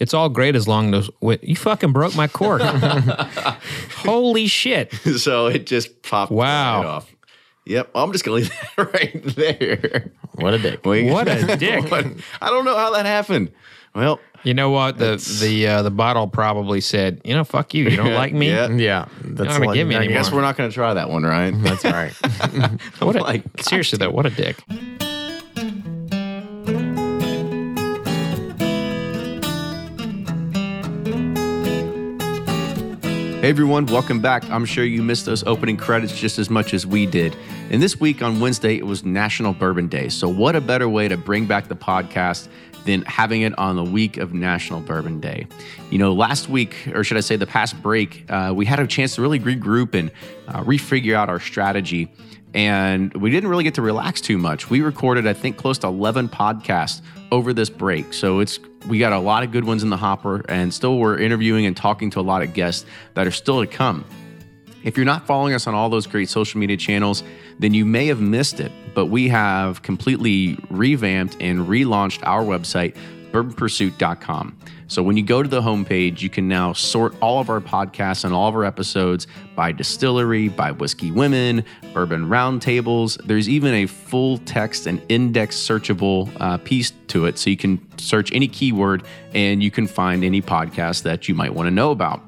It's all great as long as wait, you fucking broke my cork. Holy shit! so it just popped Wow. right off. Yep, I'm just gonna leave that right there. What a dick. We- What a dick. I don't know how that happened. Well, You know what? The the uh, the bottle probably said, you know, fuck you. You don't like me. Yeah. Yeah. That's gonna like- give me I any guess we're not gonna try that one, right? That's right. What a, like, seriously though, what a dick. Hey everyone, welcome back. I'm sure you missed those opening credits just as much as we did. And this week on Wednesday, it was National Bourbon Day. So, what a better way to bring back the podcast than having it on the week of National Bourbon Day? You know, last week, or should I say the past break, uh, we had a chance to really regroup and uh, refigure out our strategy. And we didn't really get to relax too much. We recorded, I think, close to 11 podcasts over this break. So it's we got a lot of good ones in the hopper, and still we're interviewing and talking to a lot of guests that are still to come. If you're not following us on all those great social media channels, then you may have missed it. But we have completely revamped and relaunched our website, bourbonpursuit.com. So when you go to the homepage, you can now sort all of our podcasts and all of our episodes by distillery, by whiskey women, bourbon roundtables. There's even a full text and index searchable uh, piece to it. So you can search any keyword and you can find any podcast that you might want to know about.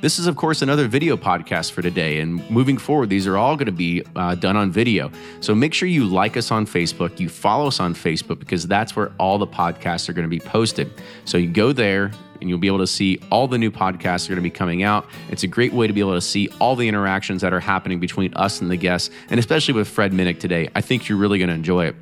This is, of course, another video podcast for today. And moving forward, these are all going to be uh, done on video. So make sure you like us on Facebook, you follow us on Facebook, because that's where all the podcasts are going to be posted. So you go there and you'll be able to see all the new podcasts that are going to be coming out. It's a great way to be able to see all the interactions that are happening between us and the guests, and especially with Fred Minnick today. I think you're really going to enjoy it.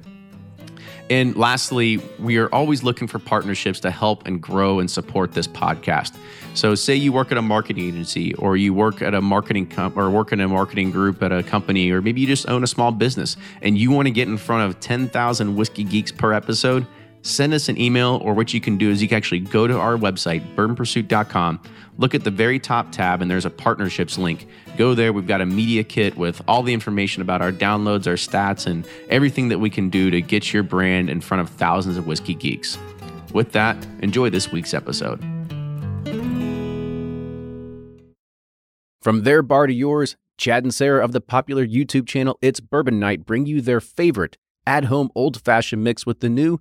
And lastly, we are always looking for partnerships to help and grow and support this podcast. So, say you work at a marketing agency, or you work at a marketing comp, or work in a marketing group at a company, or maybe you just own a small business and you want to get in front of 10,000 whiskey geeks per episode. Send us an email, or what you can do is you can actually go to our website, bourbonpursuit.com, look at the very top tab, and there's a partnerships link. Go there. We've got a media kit with all the information about our downloads, our stats, and everything that we can do to get your brand in front of thousands of whiskey geeks. With that, enjoy this week's episode. From their bar to yours, Chad and Sarah of the popular YouTube channel It's Bourbon Night bring you their favorite at home old fashioned mix with the new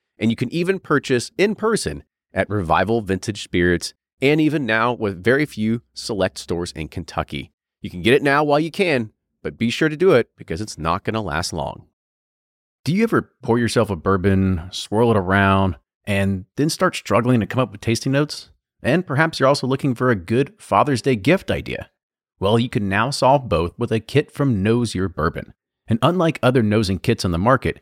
and you can even purchase in person at Revival Vintage Spirits, and even now with very few select stores in Kentucky. You can get it now while you can, but be sure to do it because it's not going to last long. Do you ever pour yourself a bourbon, swirl it around, and then start struggling to come up with tasting notes? And perhaps you're also looking for a good Father's Day gift idea. Well, you can now solve both with a kit from Knows Your Bourbon. And unlike other nosing kits on the market,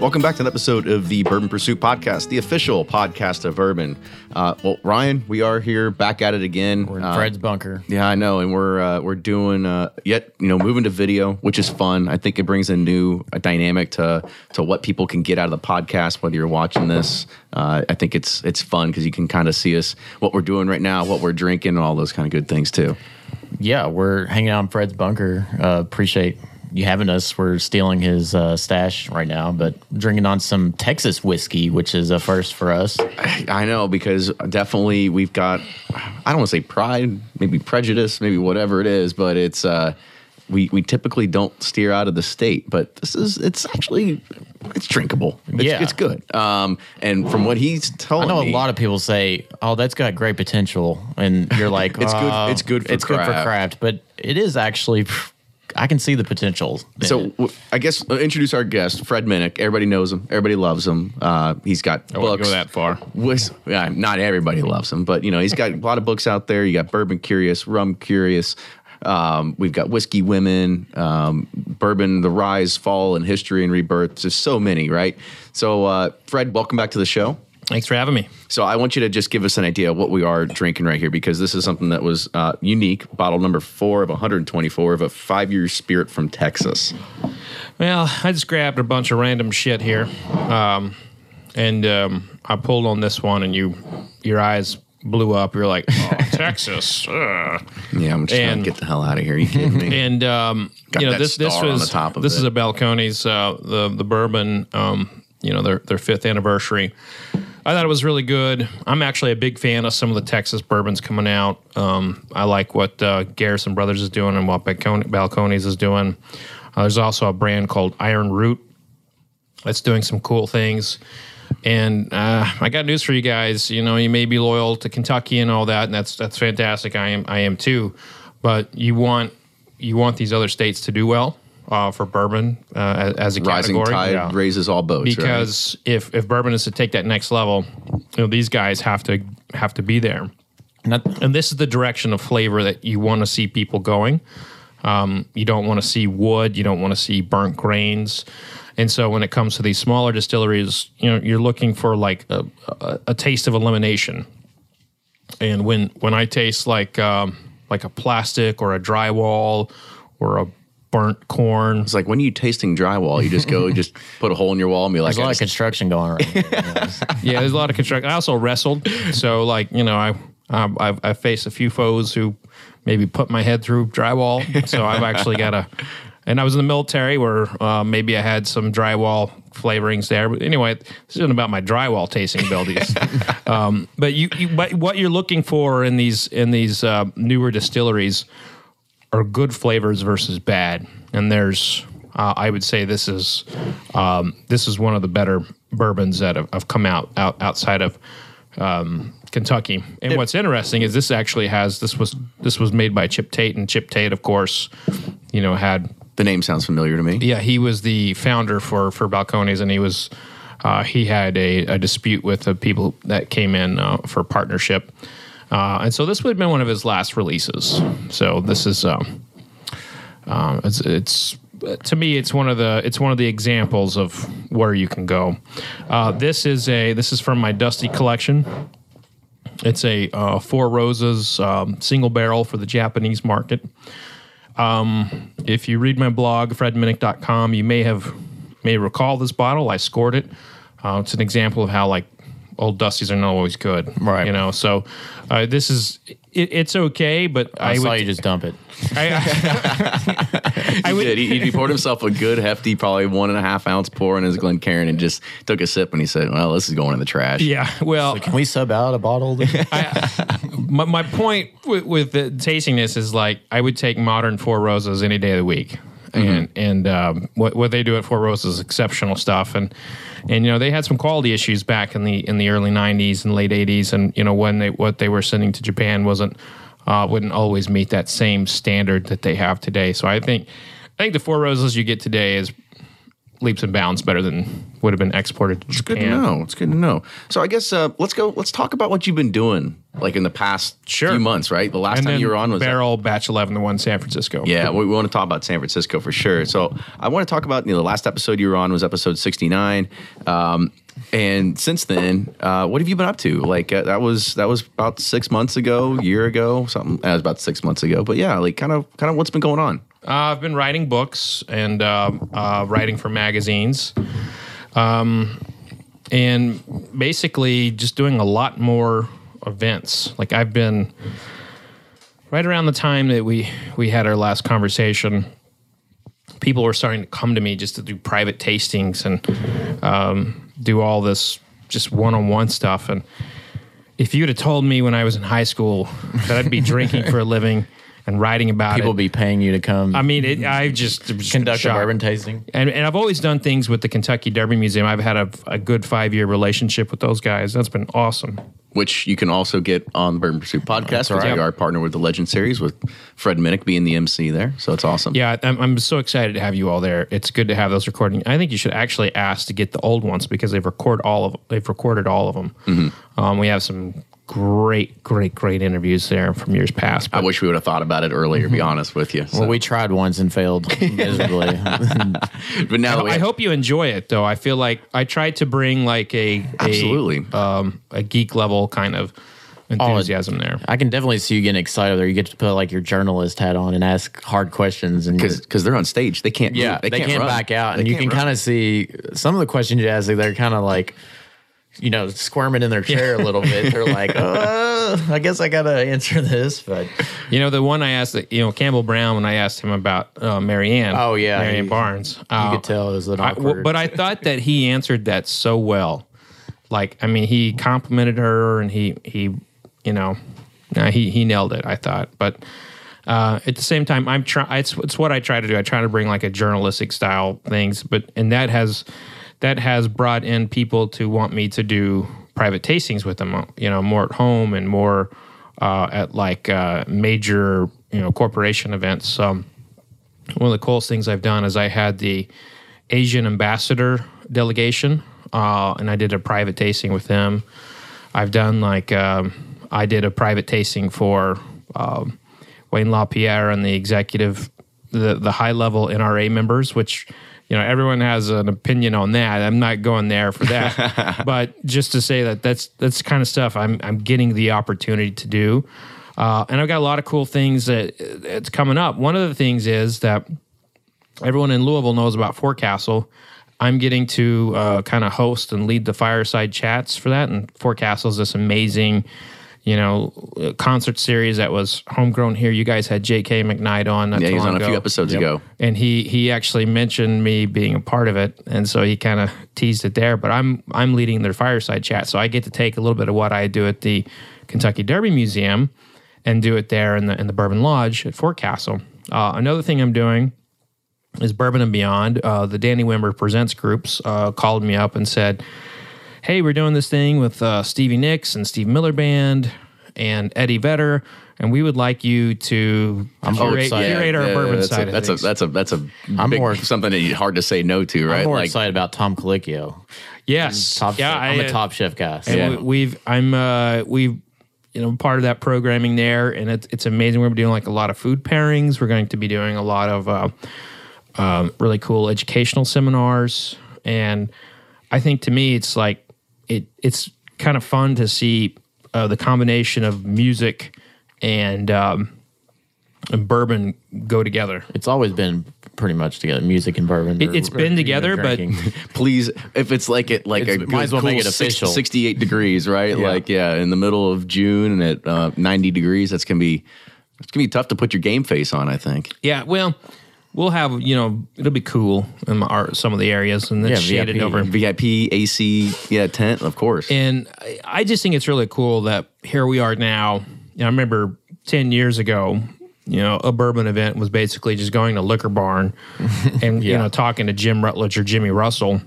Welcome back to an episode of the Bourbon Pursuit Podcast, the official podcast of bourbon. Uh, well, Ryan, we are here back at it again. We're in Uh, Fred's bunker. yeah, I know, and we're uh, we're doing uh, yet you know moving to video, which is fun. I think it brings a new a dynamic to to what people can get out of the podcast. Whether you're watching this, uh, I think it's it's fun because you can kind of see us what we're doing right now, what we're drinking, and all those kind of good things too. Yeah, we're hanging out in Fred's bunker. Uh, appreciate you having us. We're stealing his uh, stash right now, but drinking on some Texas whiskey, which is a first for us. I know because definitely we've got I don't want to say pride, maybe prejudice, maybe whatever it is, but it's uh we we typically don't steer out of the state, but this is it's actually it's drinkable. It's, Yeah. it's good. Um and from what he's I telling know me, a lot of people say, "Oh, that's got great potential," and you're like, It's good- "Uh, it's good for it's good for craft." craft," but it is actually. I can see the potential. So I w- I guess uh, introduce our guest, Fred Minnick. Everybody knows him. Everybody loves him. Uh, he's got I books. go that far. Was, yeah, not everybody loves him, but you know he's got a lot of books out there. You got Bourbon Curious, Rum Curious. Um, we've got Whiskey Women, um, Bourbon, The Rise, Fall, and History and Rebirth. There's so many, right? So uh, Fred, welcome back to the show. Thanks for having me. So I want you to just give us an idea of what we are drinking right here because this is something that was uh, unique. Bottle number four of 124 of a five-year spirit from Texas. Well, I just grabbed a bunch of random shit here, um, and um, I pulled on this one, and you, your eyes blew up. You're like, oh, Texas, ugh." Yeah, I'm just trying to get the hell out of here. you kidding me? and um, Got you know this this was the top of this it. is a Balcones, uh, the the bourbon, um, you know their their fifth anniversary. I thought it was really good. I'm actually a big fan of some of the Texas bourbons coming out. Um, I like what uh, Garrison Brothers is doing and what Balcon- Balcones is doing. Uh, there's also a brand called Iron Root that's doing some cool things. And uh, I got news for you guys. You know, you may be loyal to Kentucky and all that, and that's that's fantastic. I am I am too. But you want you want these other states to do well uh, for bourbon uh, as, a Rising category. tide Yeah raises all boats. right? because if if bourbon is to take that next level, you know these guys have to have to be there. And that- And this is the direction of flavor that you want to see people going. Um, you don't want to see wood. You don't want to see burnt grains. And so when it comes to these smaller distilleries, you know you're looking for like a, a, a taste of elimination. And when when I taste like um, like a plastic or a drywall or a burnt corn, it's like when you tasting drywall, you just go, just put a hole in your wall and be like, there's a lot of construction going on. yeah, there's a lot of construction. I also wrestled, so like you know, I I I've, I've faced a few foes who maybe put my head through drywall. So I've actually got a, and I was in the military where uh, maybe I had some drywall flavorings there. But anyway, this isn't about my drywall tasting abilities. um, but you, you but what you're looking for in these in these uh, newer distilleries are good flavors versus bad. And there's, uh, I would say, this is um, this is one of the better bourbons that have, have come out, out outside of um, Kentucky. And what's interesting is this actually has this was this was made by Chip Tate, and Chip Tate, of course, you know, had the name sounds familiar to me. yeah, he was the founder for for Balcones, and he was uh, he had a, a dispute with the people that came in uh, for partnership, uh, and so this would have been one of his last releases. So this is um, uh, it's it's to me it's one of the it's one of the examples of where you can go. Uh, this is a this is from my Dusty collection. It's a uh, Four Roses um, single barrel for the Japanese market. Um, if you read my blog, fredminnick.com, you may have may recall this bottle. I scored it. Uh, it's an example of how like old Dusties are not always good, Right. You know, so uh, this is it, it's okay, but I, I, saw would you just dump it. I, I, I He would did. He, he poured himself a good hefty, probably one and a half ounce pour in his Glencairn and just took a sip and he said, "Well, this is going in the trash." yeah. Well, Can we sub out a bottle? my, my point with, with the tasting this is like I would take modern Four Roses any day of the week, and and um, what what they do at Four Roses is exceptional stuff, and and you know they had some quality issues back in the in the early '90s and late '80s, and you know when they what they were sending to Japan wasn't uh, wouldn't always meet that same standard that they have today. So I think I think the Four Roses you get today is leaps and bounds better than would have been exported to It's Japan. good to know. It's good to know. So I guess uh, let's go. Let's talk about what you've been doing, like in the past Sure. few months. Right, the last And time then you were on was Barrel Batch 11, the one in San Francisco. Yeah, we, we want to talk about San Francisco for sure. So I want to talk about you know the last episode you were on was episode sixty nine, um, and since then, uh, what have you been up to? Like uh, that was that was about six months ago, year ago, something. That was about six months ago. But yeah, like kind of kind of what's been going on. Uh, I've been writing books and um uh, writing for magazines, um, and basically just doing a lot more events. Like I've been right around the time that we we had our last conversation. People were starting to come to me just to do private tastings and um, do all this just one-on-one stuff. And if you'd have told me when I was in high school that I'd be drinking for a living and writing about People it, be paying you to come I mean, it, I just conduct a shocked. bourbon tasting. And, and I've always done things with the Kentucky Derby Museum. I've had a, a good five year relationship with those guys. That's been awesome. Which you can also get on the Bourbon Pursuit podcast. right. We are partner with the Legend Series with Fred Minnick being the MC there. So it's awesome. Yeah, I'm, I'm so excited to have you all there. It's good to have those recording. I think you should actually ask to get the old ones because they've record all of they've recorded all of them. Mm-hmm. Um, we have some great, great, great interviews there from years past. I wish we would have thought about it earlier. To be honest with you. So- Well, we tried once and failed miserably. but now that I hope you enjoy it, though. I feel like I tried to bring like a, a Absolutely. um, a geek level kind of enthusiasm there. I can definitely see you getting excited there. You get to put like your journalist hat on and ask hard questions and because they're on stage, they can't. yeah, move. they, can't, run. back out, They and you can't can run. kind of see some of the questions you ask. They're kind of like, you know, squirming in their chair a little bit. They're like, uh, I guess I gotta answer this, but You know, the one I asked, you know, Campbell Brown, when I asked him about uh, Marianne. Oh, yeah, Marianne he- Barnes. you uh, could tell it was an I- awkward. w- but I thought that he answered that so well. Like, I mean, he complimented her, and he he, you know, he he nailed it. I thought, but. Uh, at the same time, I'm trying. It's, it's what I try to do. I try to bring like a journalistic style things, but and that has that has brought in people to want me to do private tastings with them. You know, more at home and more uh, at like uh, major you know corporation events. So one of the coolest things I've done is I had the Asian ambassador delegation, uh, and I did a private tasting with them. I've done like um, I did a private tasting for um, Wayne LaPierre and the executive, the the high level NRA members, which you know everyone has an opinion on that. I'm not going there for that, but just to say that that's that's kind of stuff I'm I'm getting the opportunity to do. Uh, and I've got a lot of cool things that it's coming up. One of the things is that everyone in Louisville knows about Forecastle. I'm getting to uh, kind of host and lead the fireside chats for that. And Forecastle is this amazing, you know, concert series that was homegrown here. You guys had J.K. McKnight on. Yeah, he was on a few ago. episodes ago. and he he actually mentioned me being a part of it, and so he kind of teased it there. But I'm I'm leading their fireside chat, so I get to take a little bit of what I do at the Kentucky Derby Museum and do it there in the in the Bourbon Lodge at Forecastle. Uh, another thing I'm doing is Bourbon and Beyond. Uh, the Danny Wimmer Presents groups uh, called me up and said, "Hey, we're doing this thing with uh, Stevie Nicks and Steve Miller Band and Eddie Vedder, and we would like you to more curate, excited. curate our Yeah, bourbon that's side a, of that's things." a that's a that's a I'm big, more- something that hard to say no to, right? I'm more like excited about Tom Colicchio. yes, Top yeah, chef. I'm a top chef guy. so- And we, we've I'm uh we've you know part of that programming there, and it's it's amazing. We're doing like a lot of food pairings. We're going to be doing a lot of uh, um, really cool educational seminars, and I think to me it's like it it's kind of fun to see uh, the combination of music and um, and bourbon go together. It's always been pretty much together, music and bourbon. It- or- it's or, been you know, together, but- please, if it's like it like It's- a good, might as well cool make it official. 68 degrees, right? Like yeah, in the middle of June and at uh, 90 degrees, that's gonna be it's gonna be tough to put your game face on. I think. Yeah, well, we'll have you know it'll be cool in our, some of the areas, and then Yeah, shaded VIP. over. VIP, AC, yeah, tent, of course. And I- I just think it's really cool that here we are now. You know, I remember ten years ago, you know, a bourbon event was basically just going to liquor barn and you know talking to Jim Rutledge or Jimmy Russell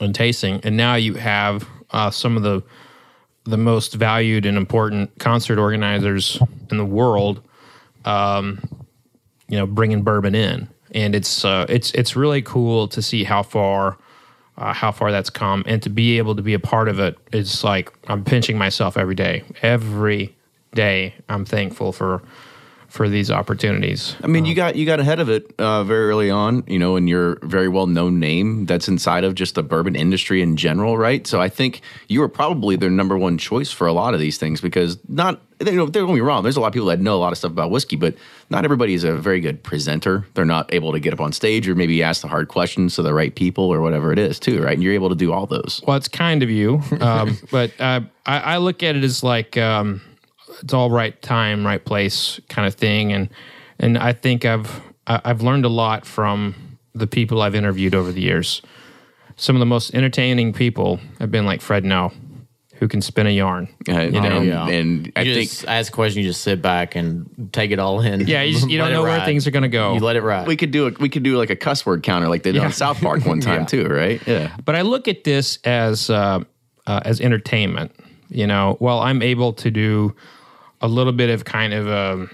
and tasting. And now you have uh, some of the the most valued and important concert organizers in the world, um, you know, bringing bourbon in. and it's uh, it's it's really cool to see how far uh, how far that's come, and to be able to be a part of. It's like I'm pinching myself every day. Every day, I'm thankful for for these opportunities. I mean, you got you got ahead of it uh, very early on, you know, and you're very well known name that's inside of just the bourbon industry in general, right? So I think you were probably their number one choice for a lot of these things because not you know don't get me wrong, there's a lot of people that know a lot of stuff about whiskey, but not everybody is a very good presenter. They're not able to get up on stage or maybe ask the hard questions to the right people or whatever it is, too, right? And you're able to do all those. Well, it's kind of you, um, but uh, I, I look at it as like um, it's all right time, right place kind of thing, and and I think I've I- I've learned a lot from the people I've interviewed over the years. Some of the most entertaining people have been like Fred Noe, who can spin a yarn. Uh, you know, and, Yeah. and I you think just ask questions, you just sit back and take it all in. Yeah, you, just, you don't know where things are going to go. You let it ride. we could do a we could do like a cuss word counter like they did Yeah. on South Park one time Yeah. too, right? Yeah. but I look at this as uh, uh, as entertainment. You know, while I'm able to do a little bit of kind of, um,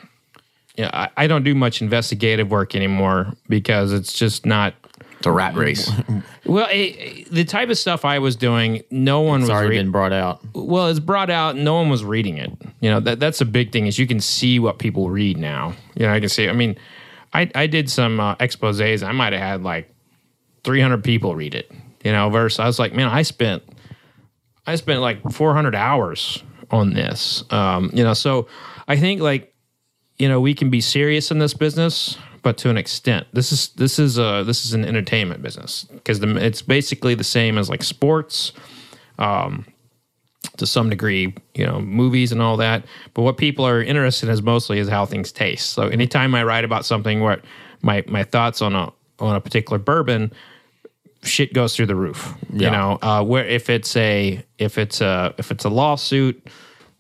you know, I, I don't do much investigative work anymore because it's just not. It's a rat race. Well, it, the type of stuff I was doing, no one it's was already reading. been brought out. well, it's brought out. No one was reading it. You know, that that's a big thing is you can see what people read now. You know, I can see. I mean, I I did some uh, exposés. I might have had like 300 people read it. You know, versus I was like, man, I spent I spent like 400 hours on this. Um, you know, so I think like you know we can be serious in this business, but to an extent, this is this is a this is an entertainment business because it's basically the same as like sports Um, to some degree, you know, movies and all that. But what people are interested in is mostly is how things taste. So anytime I write about something what my my thoughts on a on a particular bourbon, shit goes through the roof. You know, uh, where if it's a if it's a if it's a lawsuit,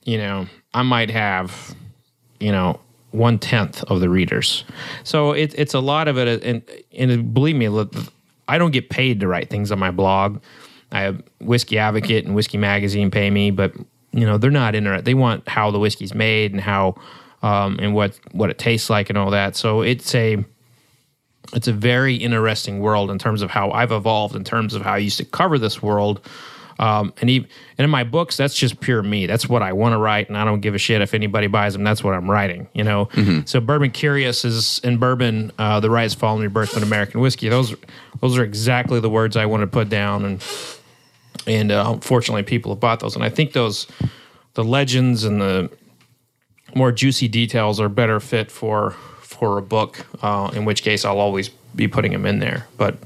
you know, I might have, you know, one tenth of the readers. So it, it's a lot of it, and and believe me, I don't get paid to write things on my blog. I have Whiskey Advocate and Whiskey Magazine pay me, but you know they're not interested. They want how the whiskey's made and how um, and what what it tastes like and all that. So it's a it's a very interesting world in terms of how I've evolved in terms of how I used to cover this world. Um, and even, and in my books, that's just pure me. That's what I want to write, and I don't give a shit if anybody buys them. That's what I'm writing, you know. So Bourbon Curious is in Bourbon, uh, the rise, fall, and rebirth of American whiskey. Those those are exactly the words I want to put down, and and uh, unfortunately, people have bought those. And I think those the legends and the more juicy details are better fit for for a book. Uh, in which case, I'll always be putting them in there. But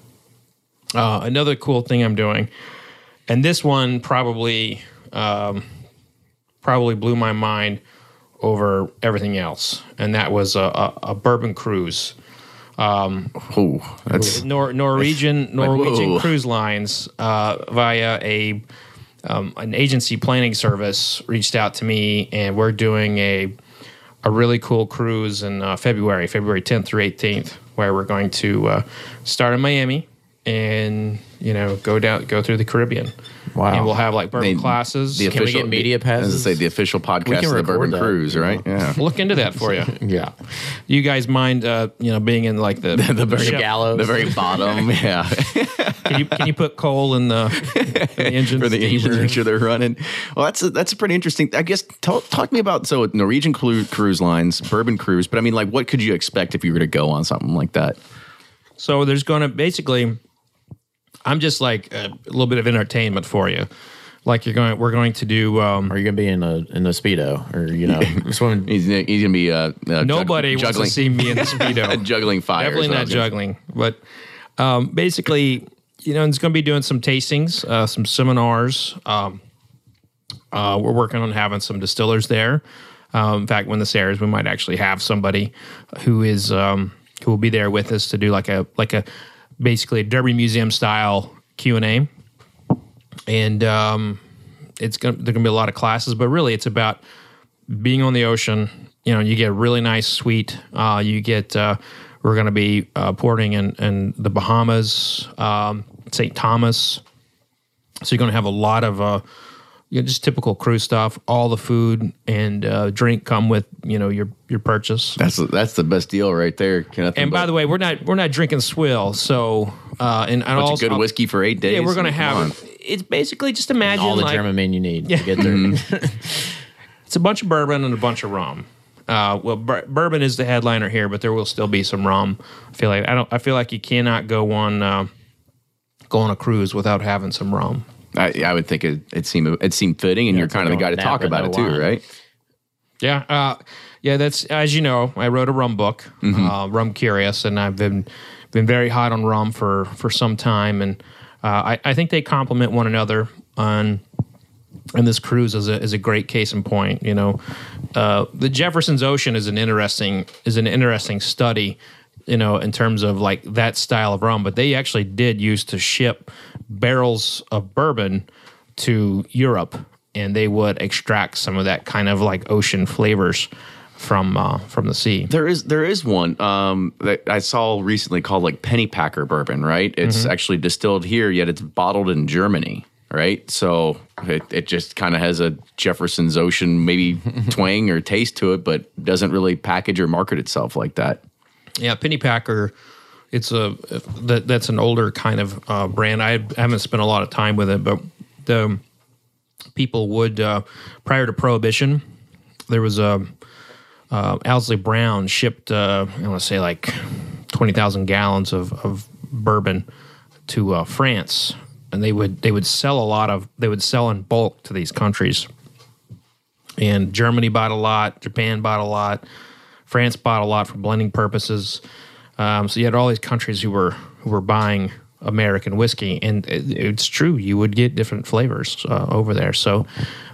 uh, another cool thing I'm doing, and this one probably um, probably blew my mind over everything else, and that was a, a, a bourbon cruise. Oh, that's Nor- Norwegian Norwegian whoa. Cruise Lines uh, via a um, an agency planning service reached out to me, and we're doing a a really cool cruise in uh, February, February 10th through 18th, where we're going to uh, start in Miami and you know go down go through the Caribbean. Wow. And we'll have like bourbon They- classes. the Can we official get media As I passes? say, the official podcast can of the record Bourbon that, Cruise, you know. right? Yeah. Look into that for you. Yeah. You guys mind, uh, you know, being in like the the very chef- gallows. The very bottom, yeah, Can you can you put coal in the, in the engine for the steamer? engine make sure they're running. Well, that's a, that's a pretty interesting. I guess talk, talk to me about so Norwegian cru- cruise lines, bourbon cruise. But I mean, like, what could you expect if you were to go on something like that? So there's going to basically, I'm just like a, little bit of entertainment for you. Like you're going, we're going to do. Um, Are you gonna be in a in a speedo or you know swimming? He's, he's gonna be uh, uh nobody jug- wants to see me in the speedo. juggling fire. Definitely is what I not juggling, but um, basically, you know, it's going to be doing some tastings, uh, some seminars. Um, uh, we're working on having some distillers there. Um, in fact, when this airs, we might actually have somebody who is um, who will be there with us to do like a like a basically a Derby Museum style Q and A, and um, it's gonna there's gonna be a lot of classes, but really it's about being on the ocean. You know, you get a really nice suite. Uh, you get uh, we're to be uh, porting in, in the Bahamas, um, St. Thomas. So you're to have a lot of uh, you know, just typical cruise stuff. All the food and uh, drink come with you know your your purchase. That's that's the best deal right there. And by the way, we're not we're not drinking swill. So uh, and, and bunch also good whiskey for eight days. Yeah, we're gonna I mean, have. It's basically just imagine All the like, Dramamine you need to get there. It's a bunch of bourbon and a bunch of rum. Uh, well, bur- bourbon is the headliner here, but there will still be some rum. I feel like I don't. I feel like you cannot go on uh, go on a cruise without having some rum. I, I would think it, it seemed it seemed fitting, and you're kind of the guy to talk about it too, right? Yeah, uh, yeah. That's as you know, I wrote a rum book, uh, Rum Curious, and I've been been very hot on rum for for some time, and uh, I, I think they complement one another on. And this cruise is a is a great case in point. You know, uh, the Jefferson's Ocean is an interesting is an interesting study. You know, in terms of like that style of rum, but they actually did used to ship barrels of bourbon to Europe, and they would extract some of that kind of like ocean flavors from uh, from the sea. There is there is one um, that I saw recently called like Pennypacker bourbon, right? It's Mm-hmm. actually distilled here, yet it's bottled in Germany, right? So it, it just kind of has a Jefferson's Ocean maybe twang or taste to it, but doesn't really package or market itself like that. Yeah, Pennypacker. It's a that that's an older kind of uh, brand. I haven't spent a lot of time with it, but the people would uh, prior to Prohibition, there was a uh, Owsley Brown shipped uh, I want to say like twenty thousand gallons of, of bourbon to uh, France, and they would they would sell a lot of they would sell in bulk to these countries. And Germany bought a lot, Japan bought a lot, France bought a lot for blending purposes. Um, so you had all these countries who were who were buying American whiskey, and it, it's true you would get different flavors uh, over there. So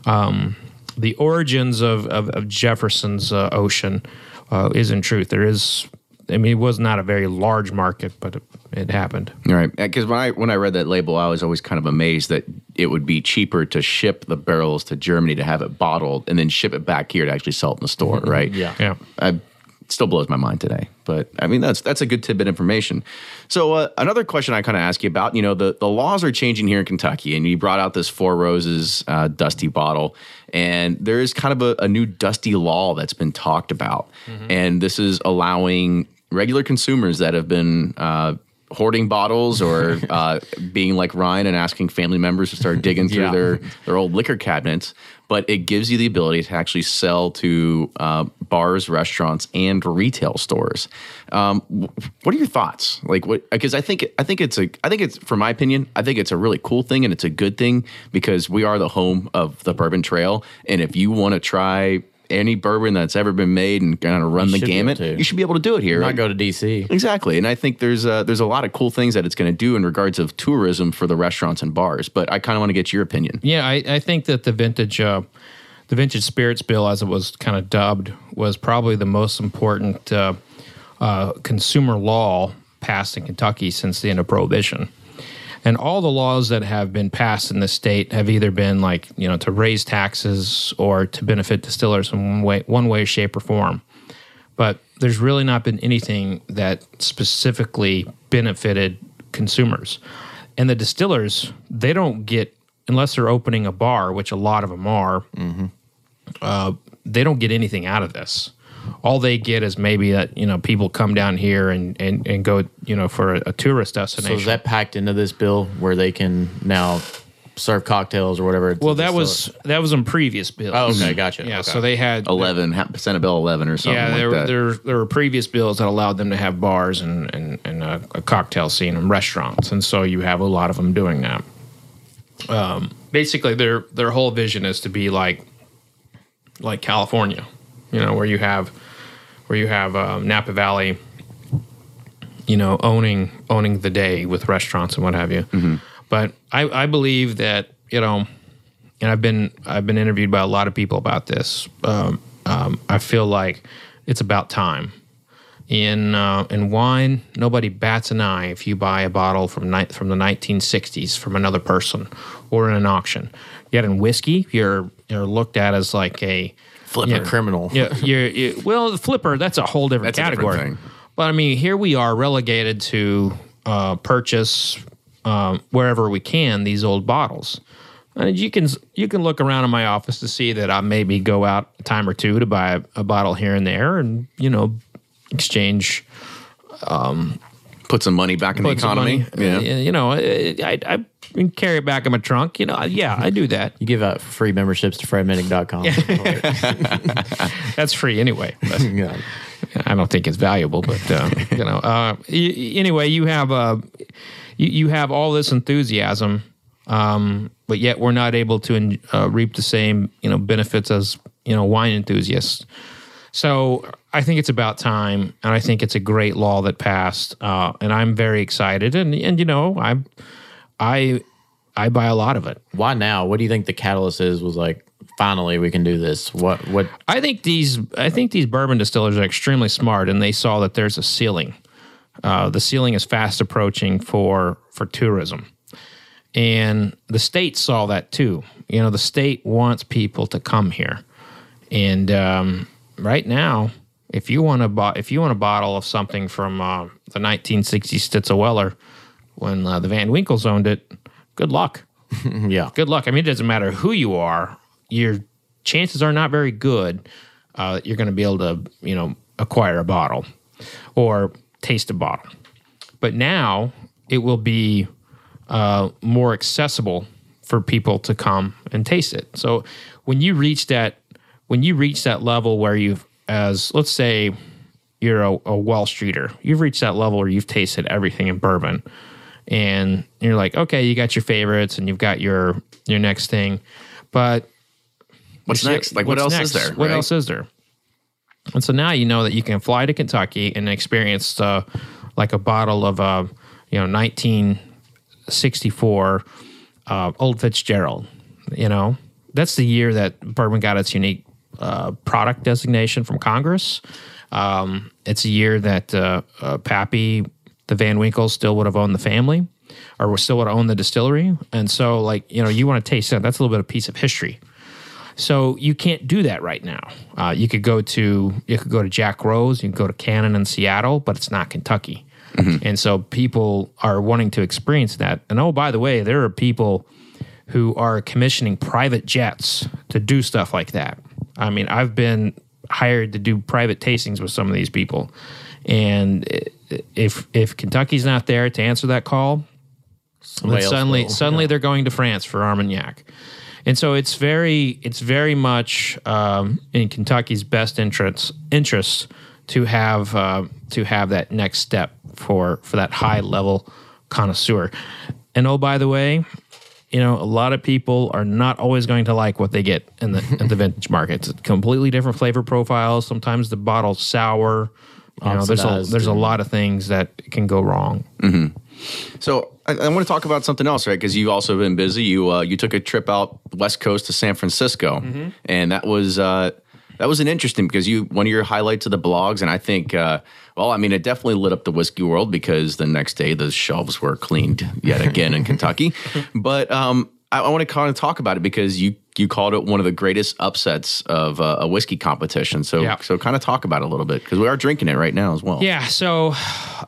um, the origins of of, of Jefferson's uh, Ocean uh, is in truth there is. I mean, it was not a very large market, but it, it happened. Right, because when I when I read that label, I was always kind of amazed that it would be cheaper to ship the barrels to Germany to have it bottled and then ship it back here to actually sell it in the store, right? Yeah. Yeah. I, still blows my mind today. But I mean, that's that's a good tidbit information. So uh, another question I kind of ask you about, you know, the the laws are changing here in Kentucky, and you brought out this Four Roses uh, Dusty bottle, and there is kind of a, a new Dusty law that's been talked about, and this is allowing regular consumers that have been uh, hoarding bottles or uh, being like Ryan and asking family members to start digging through Yeah. their their old liquor cabinets, but it gives you the ability to actually sell to uh, bars, restaurants, and retail stores. Um, what are your thoughts? Like, what? Because I think I think it's a I think it's from my opinion, I think it's a really cool thing and it's a good thing because we are the home of the Bourbon Trail, and if you want to try any bourbon that's ever been made and kind of run the be able gamut, you should be able to do it here. Not go to DC. Exactly, and I think there's uh, there's a lot of cool things that it's going to do in regards of tourism for the restaurants and bars. But I kind of want to get your opinion. Yeah, I, I think that the vintage, uh, the vintage spirits bill, as it was kind of dubbed, was probably the most important uh, uh, consumer law passed in Kentucky since the end of Prohibition. And all the laws that have been passed in the state have either been like you know to raise taxes or to benefit distillers in one way, one way, shape, or form. But there's really not been anything that specifically benefited consumers. And the distillers, they don't get unless they're opening a bar, which a lot of them are. Uh, they don't get anything out of this. All they get is maybe that you know people come down here and and, and go you know for a, a tourist destination. So is that packed into this bill where they can now serve cocktails or whatever? well, that it's was that was in previous bills. Oh, okay, gotcha. Yeah, Okay. so they had Eleven Senate Bill eleven or something yeah, like there, that. there there were previous bills that allowed them to have bars and and, and a, a cocktail scene and restaurants, and so you have a lot of them doing that. Um, basically, their their whole vision is to be like like California, you know, where you have where you have um, Napa Valley, you know, owning owning the day with restaurants and what have you. But I, I believe that you know, and I've been I've been interviewed by a lot of people about this. Um, um, I feel like it's about time. In uh, in wine, nobody bats an eye if you buy a bottle from ni- from the 1960s from another person or in an auction. Yet in whiskey, you're you're looked at as like a flipper yeah. criminal. yeah, you're, you well, the flipper that's a whole different That's different category. thing. But I mean, here we are relegated to uh, purchase um, wherever we can these old bottles. And you can you can look around in my office to see that I maybe go out a time or two to buy a, a bottle here and there, and you know, exchange Put some money back in the economy. Yeah. You know, I, I I carry it back in my trunk. You know, yeah, I do that. You give out free memberships to fredminnick.com. That's free anyway. But yeah. I don't think it's valuable, but uh, you know. Uh, y- anyway, you have uh, you, you have all this enthusiasm, um, but yet we're not able to en- uh, reap the same you know benefits as you know wine enthusiasts. So I think it's about time, and I think it's a great law that passed, uh, and I'm very excited. And and you know, I I I buy a lot of it. Why now? What do you think the catalyst is? Was like, finally, we can do this. What? What? I think these I think these bourbon distillers are extremely smart, and they saw that there's a ceiling. Uh, the ceiling is fast approaching for for tourism, and the state saw that too. You know, the state wants people to come here, and um, right now, if you want to buy if you want a bottle of something from uh, the 1960s Stitzel Weller, when uh, the Van Winkles owned it, good luck Yeah. good luck. I mean, it doesn't matter who you are. Your chances are not very good uh, that you're going to be able to, you know, acquire a bottle or taste a bottle. But now it will be uh, more accessible for people to come and taste it. So when you reach that, when you reach that level where you've, as let's say, you're a, a Wall Streeter, you've reached that level where you've tasted everything in bourbon and you're like, okay, you got your favorites and you've got your your next thing, but What's next? Like, what else is there? What right? else is there? And so now you know that you can fly to Kentucky and experience uh, like a bottle of uh, you know 1964 uh, Old Fitzgerald. You know that's the year that bourbon got its unique uh, product designation from Congress. Um, it's a year that uh, uh, Pappy, the Van Winkles, still would have owned the family, or still would have owned the distillery. And so, like you know, you want to taste that. That's a little bit of piece of history. So you can't do that right now. Uh, you could go to you could go to Jack Rose, you can go to Canon in Seattle, but it's not Kentucky. And so people are wanting to experience that. And oh, by the way, there are people who are commissioning private jets to do stuff like that. I mean, I've been hired to do private tastings with some of these people, and i- if if Kentucky's not there to answer that call, Somebody then suddenly will. suddenly they're going to France for Armagnac. And so it's very it's very much um, in Kentucky's best interest interest to have uh, to have that next step for for that high level connoisseur. And oh by the way, you know, a lot of people are not always going to like what they get in the in the vintage market. It's completely different flavor profiles. Sometimes the bottle's sour. You know, there's a there's a lot of things that can go wrong. So I, I want to talk about something else, right? Because you've also been busy. You uh, you took a trip out west coast to San Francisco, Mm-hmm. and that was uh, that was an interesting because you one of your highlights of the blogs, and I think, uh, well, I mean, it definitely lit up the whiskey world because the next day the shelves were cleaned yet again in Kentucky. But um, I, I want to kind of talk about it because you you called it one of the greatest upsets of uh, a whiskey competition. So Yeah. so kind of talk about it a little bit because we are drinking it right now as well. Yeah. So,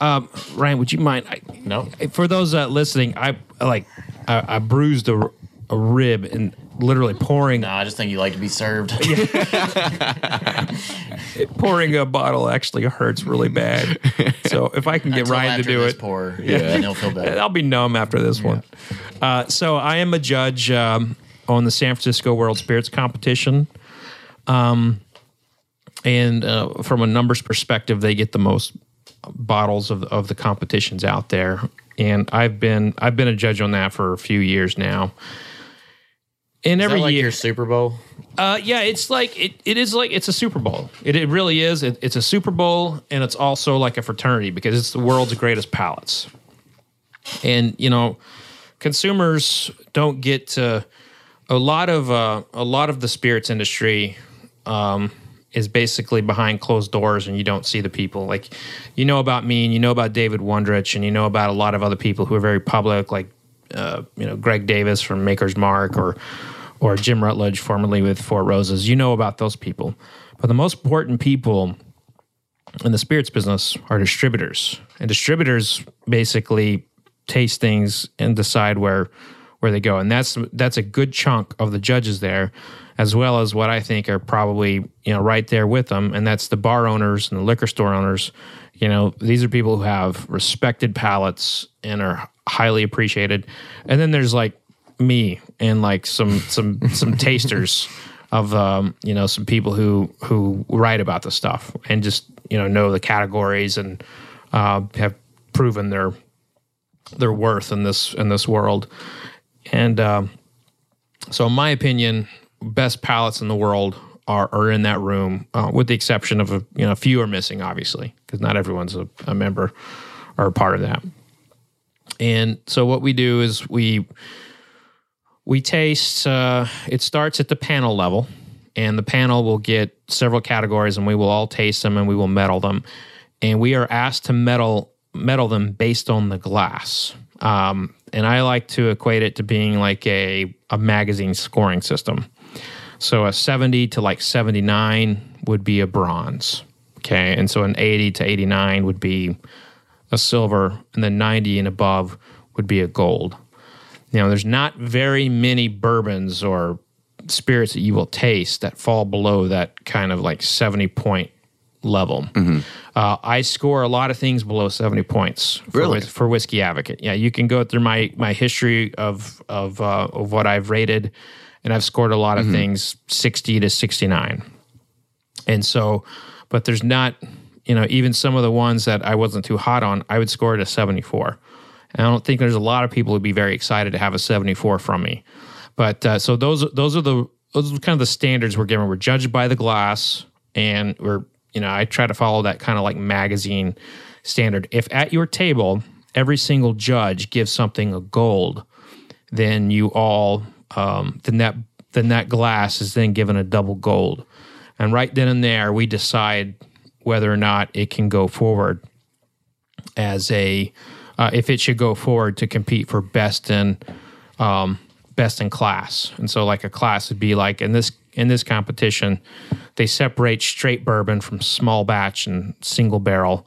um, Ryan, would you mind? I, No. For those uh, listening, I like I, I bruised a, a rib and literally pouring No, I just think you like to be served. pouring a bottle actually hurts really bad. So if I can get Until Ryan to do it, Pour, yeah, and he'll feel better. I'll be numb after this one. Uh, so I am a judge um, on the San Francisco World Spirits Competition. Um, and uh, from a numbers perspective, they get the most bottles of, of the competitions out there. And I've been I've been a judge on that for a few years now. And Is every that like year, your Super Bowl? uh, yeah, it's like it, it is like it's a Super Bowl. It, it really is. It, it's a Super Bowl, and it's also like a fraternity because it's the world's greatest palates. And you know, consumers don't get to a lot of uh, a lot of the spirits industry um, is basically behind closed doors, and you don't see the people. Like you know about me, and you know about David Wondrich, and you know about a lot of other people who are very public, like uh, you know Greg Davis from Maker's Mark, or or Jim Rutledge, formerly with Four Roses. You know about those people, but the most important people in the spirits business are distributors, and distributors basically taste things and decide where where they go, and that's that's a good chunk of the judges there, as well as what I think are probably you know right there with them, and that's the bar owners and the liquor store owners. You know, these are people who have respected palates and are highly appreciated, and then there's like me and like some some some tasters of um, you know some people who who write about the stuff and just you know know the categories and uh, have proven their their worth in this in this world. And um, so, in my opinion, best palates in the world are, are in that room, uh, with the exception of a you know a few are missing, obviously, because not everyone's a, a member or a part of that. And so, what we do is we we taste. Uh, it starts at the panel level, and the panel will get several categories, and we will all taste them, and we will medal them, and we are asked to medal medal them based on the glass. Um, and I like to equate it to being like a a magazine scoring system. So a 70 to like 79 would be a bronze. Okay. And so an 80 to 89 would be a silver, and then 90 and above would be a gold. Now, there's not very many bourbons or spirits that you will taste that fall below that kind of like 70 point level. Uh, I score a lot of things below 70 points for, Really? for Whiskey Advocate. Yeah, you can go through my my history of of uh, of what I've rated, and I've scored a lot of things 60 to 69. And so, but there's not, you know, even some of the ones that I wasn't too hot on, I would score it a 74. And I don't think there's a lot of people who'd be very excited to have a 74 from me. But uh, so those those are the those are kind of the standards we're given. We're judged by the glass, and we're you know I try to follow that kind of like magazine standard. If at your table every single judge gives something a gold, then you all um, then that then that glass is then given a double gold, and right then and there we decide whether or not it can go forward as a uh, if it should go forward to compete for best in um, best in class. And so like a class would be like in this in this competition, they separate straight bourbon from small batch and single barrel.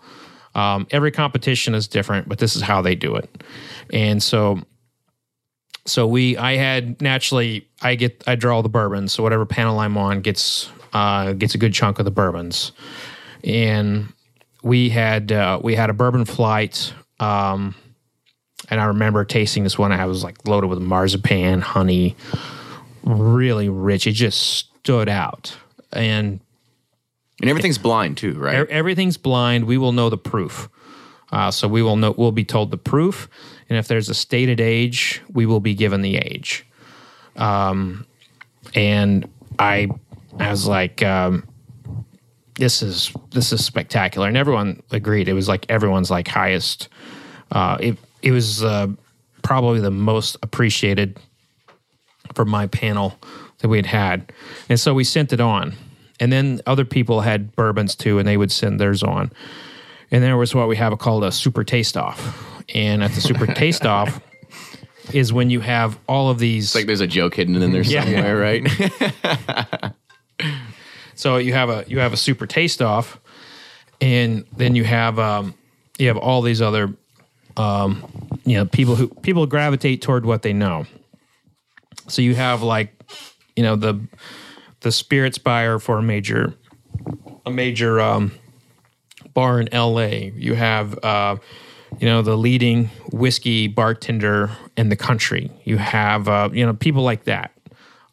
Um, every competition is different, but this is how they do it. And so so we I had naturally I get I draw the bourbons. So whatever panel I'm on gets uh, gets a good chunk of the bourbons. And we had uh, we had a bourbon flight um, and I remember tasting this one. I was like loaded with marzipan, honey, really rich. It just stood out. And And everything's blind too, right? e- everything's blind. We will know the proof. Uh, so we will know. We'll be told the proof, and if there's a stated age, we will be given the age. Um, and I, I was like, um, this is this is spectacular, and everyone agreed. It was like everyone's like highest. Uh, it it was uh, probably the most appreciated for my panel that we had had, and so we sent it on, and then other people had bourbons too, and they would send theirs on, and there was what we have called a super taste off, and at the super taste off is when you have all of these It's like there's a joke hidden in there Yeah. somewhere, right? So you have a you have a super taste off, and then you have um, you have all these other um, you know people who people gravitate toward what they know. So you have like you know the the spirits buyer for a major a major um, bar in L.A. You have uh, you know the leading whiskey bartender in the country. You have uh, you know people like that.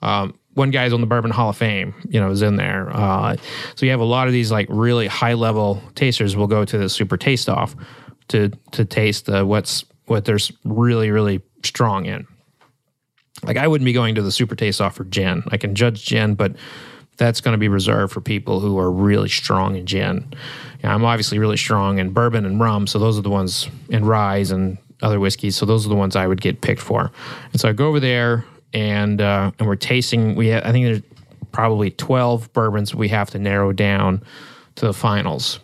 Um, one guy's on the Bourbon Hall of Fame, you know, is in there. Uh, so you have a lot of these like really high level tasters will go to the super taste off to to taste the what's what there's really really strong in. Like I wouldn't be going to the super taste off for gin. I can judge gin, but that's going to be reserved for people who are really strong in gin. I'm obviously really strong in bourbon and rum, so those are the ones in rye and other whiskeys. So those are the ones I would get picked for. And so I go over there and uh, and we're tasting. We I think there's probably 12 bourbons we have to narrow down to the finals.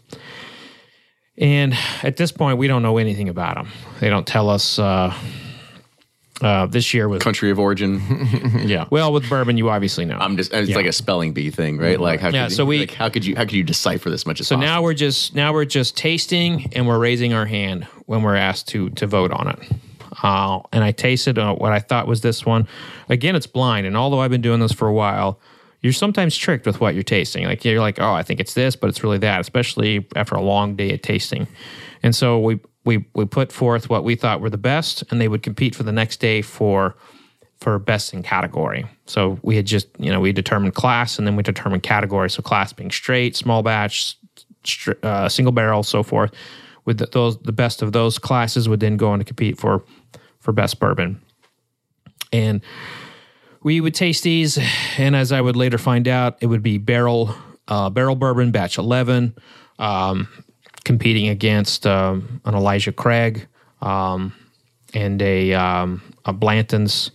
And at this point, we don't know anything about them. They don't tell us. Uh, uh, this year was Country of origin. Yeah. well with bourbon. You obviously know. I'm just it's Yeah. like a spelling bee thing, right? Like how Yeah, could you, so we- like, how could you how could you decipher this much as So possible? now we're just now we're just tasting and we're raising our hand when we're asked to to vote on it. uh, and I tasted uh, what I thought was this one. Again, it's blind, and although I've been doing this for a while, you're sometimes tricked with what you're tasting. Like you're like, oh, I think it's this, but it's really that. Especially after a long day of tasting, and so we we we put forth what we thought were the best, and they would compete for the next day for for best in category. So we had just you know we determined class, and then we determined category. So class being straight, small batch, uh, single barrel, so forth. With the, those, the best of those classes would then go on to compete for for best bourbon, and we would taste these, and as I would later find out, it would be Barrell uh, Barrell Bourbon batch eleven, um, competing against um, an Elijah Craig um, and a um, a Blanton's.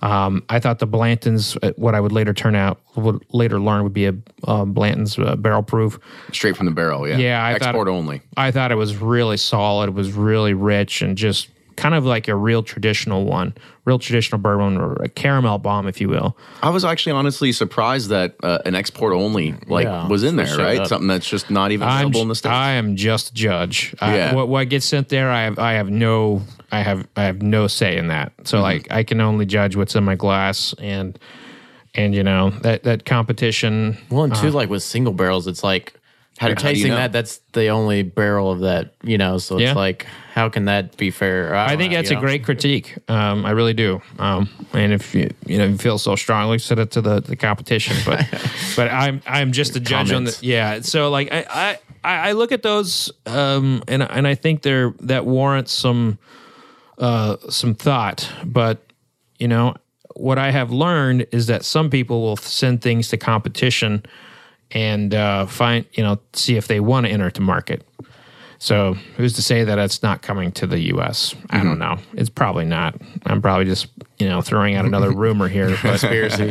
Um, I thought the Blanton's, uh, what I would later turn out, would later learn would be a um, Blanton's uh, barrel proof. Straight from the barrel, yeah. Yeah, I thought- export only. I thought it was really solid. It was really rich and just kind of like a real traditional one, real traditional bourbon or a caramel bomb, if you will. I was actually honestly surprised that uh, an export only like Yeah, was in there, sure. right? Something that's just not even I'm, available in the states. I am just a judge. I- what, what gets sent there, I have, I have no, I have, I have no say in that. So Mm-hmm. like, I can only judge what's in my glass, and and you know that that competition. Well, and too, like with single barrels, it's like How- you're how you tasting know? that. That's the only barrel of that, you know. So it's Yeah. like, how can that be fair? I don't think know, that's a know? great critique. Um, I really do. Um, and if you you know you feel so strongly, send it to the, the competition. But but I'm I'm just a judge on the yeah. So like I I, I I look at those um, and and I think they're that warrants some uh, some thought. But you know what I have learned is that some people will send things to competition and uh, find you know see if they want to enter to market. So who's to say that it's not coming to the U.S.? I don't know. It's probably not. I'm probably just you know throwing out another rumor here, but conspiracy,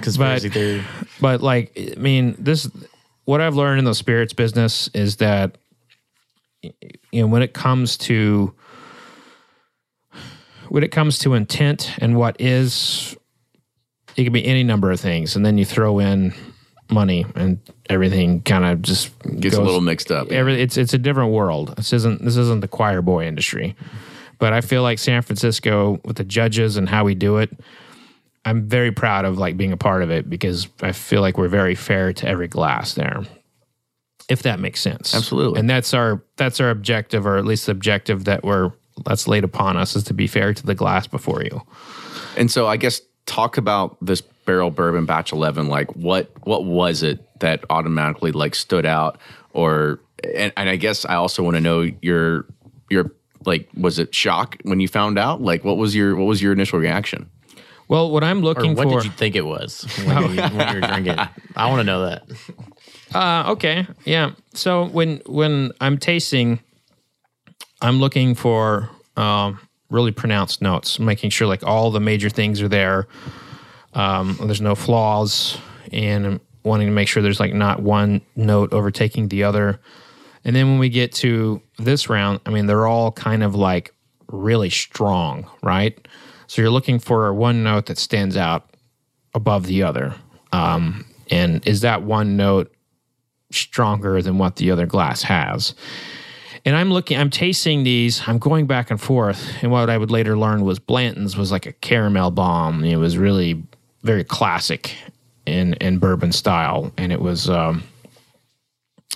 conspiracy But- theory. but like I mean this what I've learned in the spirits business is that you know when it comes to when it comes to intent and what is it can be any number of things and then you throw in money and everything kind of just Gets a little mixed up. every, it's it's a different world. This isn't this isn't the choir boy industry, but I feel like San Francisco with the judges and how we do it. I'm very proud of like being a part of it because I feel like we're very fair to every glass there. If that makes sense. Absolutely. And that's our that's our objective or at least the objective that we're that's laid upon us is to be fair to the glass before you. And so I guess talk about this Barrell Bourbon batch 11 like what what was it that automatically like stood out or and, and I guess I also want to know your your like was it shock when you found out like what was your what was your initial reaction Well, what I'm Or looking what for did you think it was when, you, when you were drinking? I want to know that. Uh, okay, yeah. So when when I'm tasting, I'm looking for um, really pronounced notes, making sure like all the major things are there. Um, there's no flaws, and wanting to make sure there's like not one note overtaking the other. And then when we get to this round, I mean, they're all kind of like really strong, right? So you're looking for one note that stands out above the other. Um, and is that one note stronger than what the other glass has. And I'm looking, I'm tasting these, I'm going back and forth. And what I would later learn was Blanton's was like a caramel bomb. It was really very classic in, in bourbon style. And it was, um,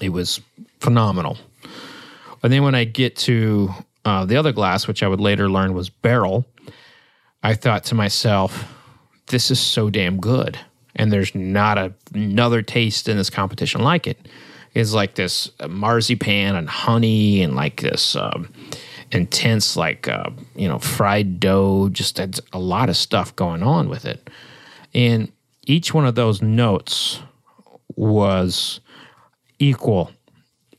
it was phenomenal. And then when I get to uh, the other glass, which I would later learn was Barrell, I thought to myself, this is so damn good. And there's not a, another taste in this competition like it. It's like this marzipan and honey and like this um, intense, like, uh, you know, fried dough, just a lot of stuff going on with it. And each one of those notes was equal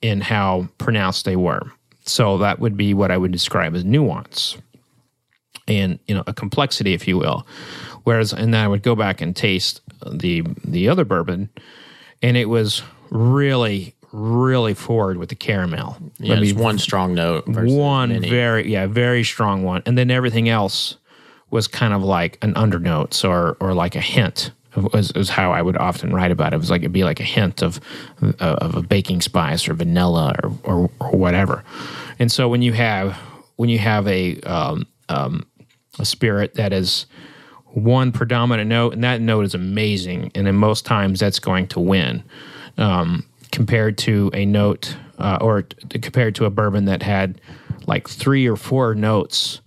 in how pronounced they were. So that would be what I would describe as nuance and you know a complexity, if you will. Whereas, and then I would go back and taste the the other bourbon, and it was really, really forward with the caramel. Yeah, just one strong note. one many. very yeah very strong one, and then everything else was kind of like an undernotes or or like a hint. Was, was how I would often write about it. It was like it'd be like a hint of of a baking spice or vanilla or, or, or whatever. And so when you have when you have a um, um, a spirit that is one predominant note, and that note is amazing. And in most times, that's going to win um, compared to a note uh, or t- compared to a bourbon that had like three or four notes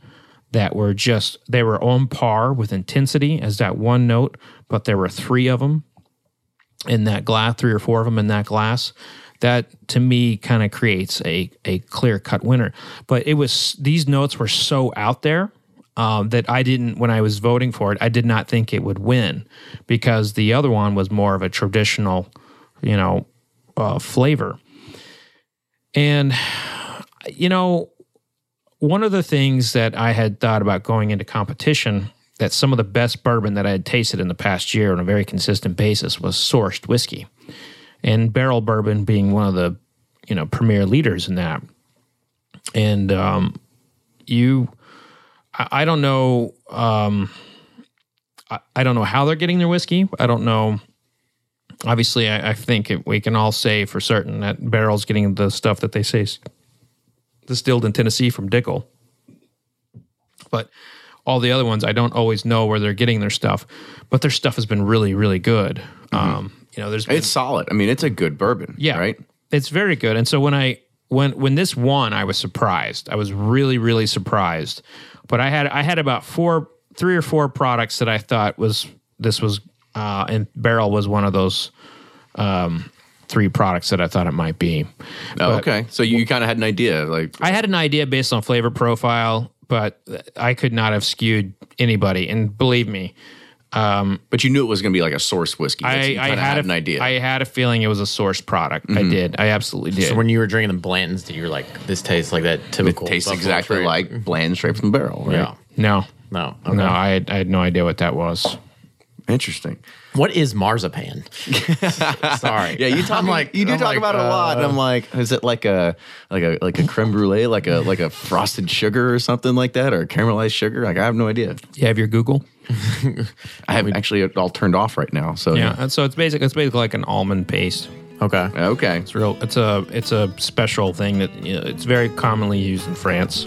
that were just they were on par with intensity as that one note, but there were three of them in that glass, three or four of them in that glass. That to me kind of creates a a clear cut winner. But it was these notes were so out there um, that I didn't when I was voting for it. I did not think it would win because the other one was more of a traditional, you know, uh, flavor. And you know, one of the things that I had thought about going into competition that some of the best bourbon that I had tasted in the past year on a very consistent basis was sourced whiskey, and Barrell Bourbon being one of the you know premier leaders in that. And um, you, I, I don't know, um, I, I don't know how they're getting their whiskey. I don't know. Obviously, I, I think it, we can all say for certain that Barrell's getting the stuff that they say distilled in Tennessee from Dickel. But all the other ones, I don't always know where they're getting their stuff. But their stuff has been really, really good. Um, you know, there's been, It's solid. I mean, it's a good bourbon. yeah, Right. It's very good. And so when I when when this won, I was surprised. I was really, really surprised. But I had I had about four, three or four products that I thought was this was uh, and Barrell was one of those um, three products that I thought it might be. Oh, okay. So you kind of had an idea, like I had an idea based on flavor profile, but I could not have skewed anybody. And believe me, but you knew it was going to be like a source whiskey. I, I kinda had, a, an idea. Mm-hmm. I had a feeling it was a source product. I did. I absolutely did. So when you were drinking the Blantons, did you were like, "This tastes like that it typical." tastes exactly Trace. like bland straight from the barrel. Right? Yeah. no, No. Okay. no, I had, I had no idea what that was. Interesting. What is marzipan? Sorry. Yeah, you talk I'm like you do I'm talk like, about it a lot, and uh, I'm like, is it like a like a like a creme brulee, like a like a frosted sugar or something like that, or caramelized sugar? Like I have no idea. You have your Google. I have actually it all turned off right now. So Yeah, and so it's basic. It's basically like an almond paste. Okay. okay. It's real. It's a it's a special thing that you know, it's very commonly used in France.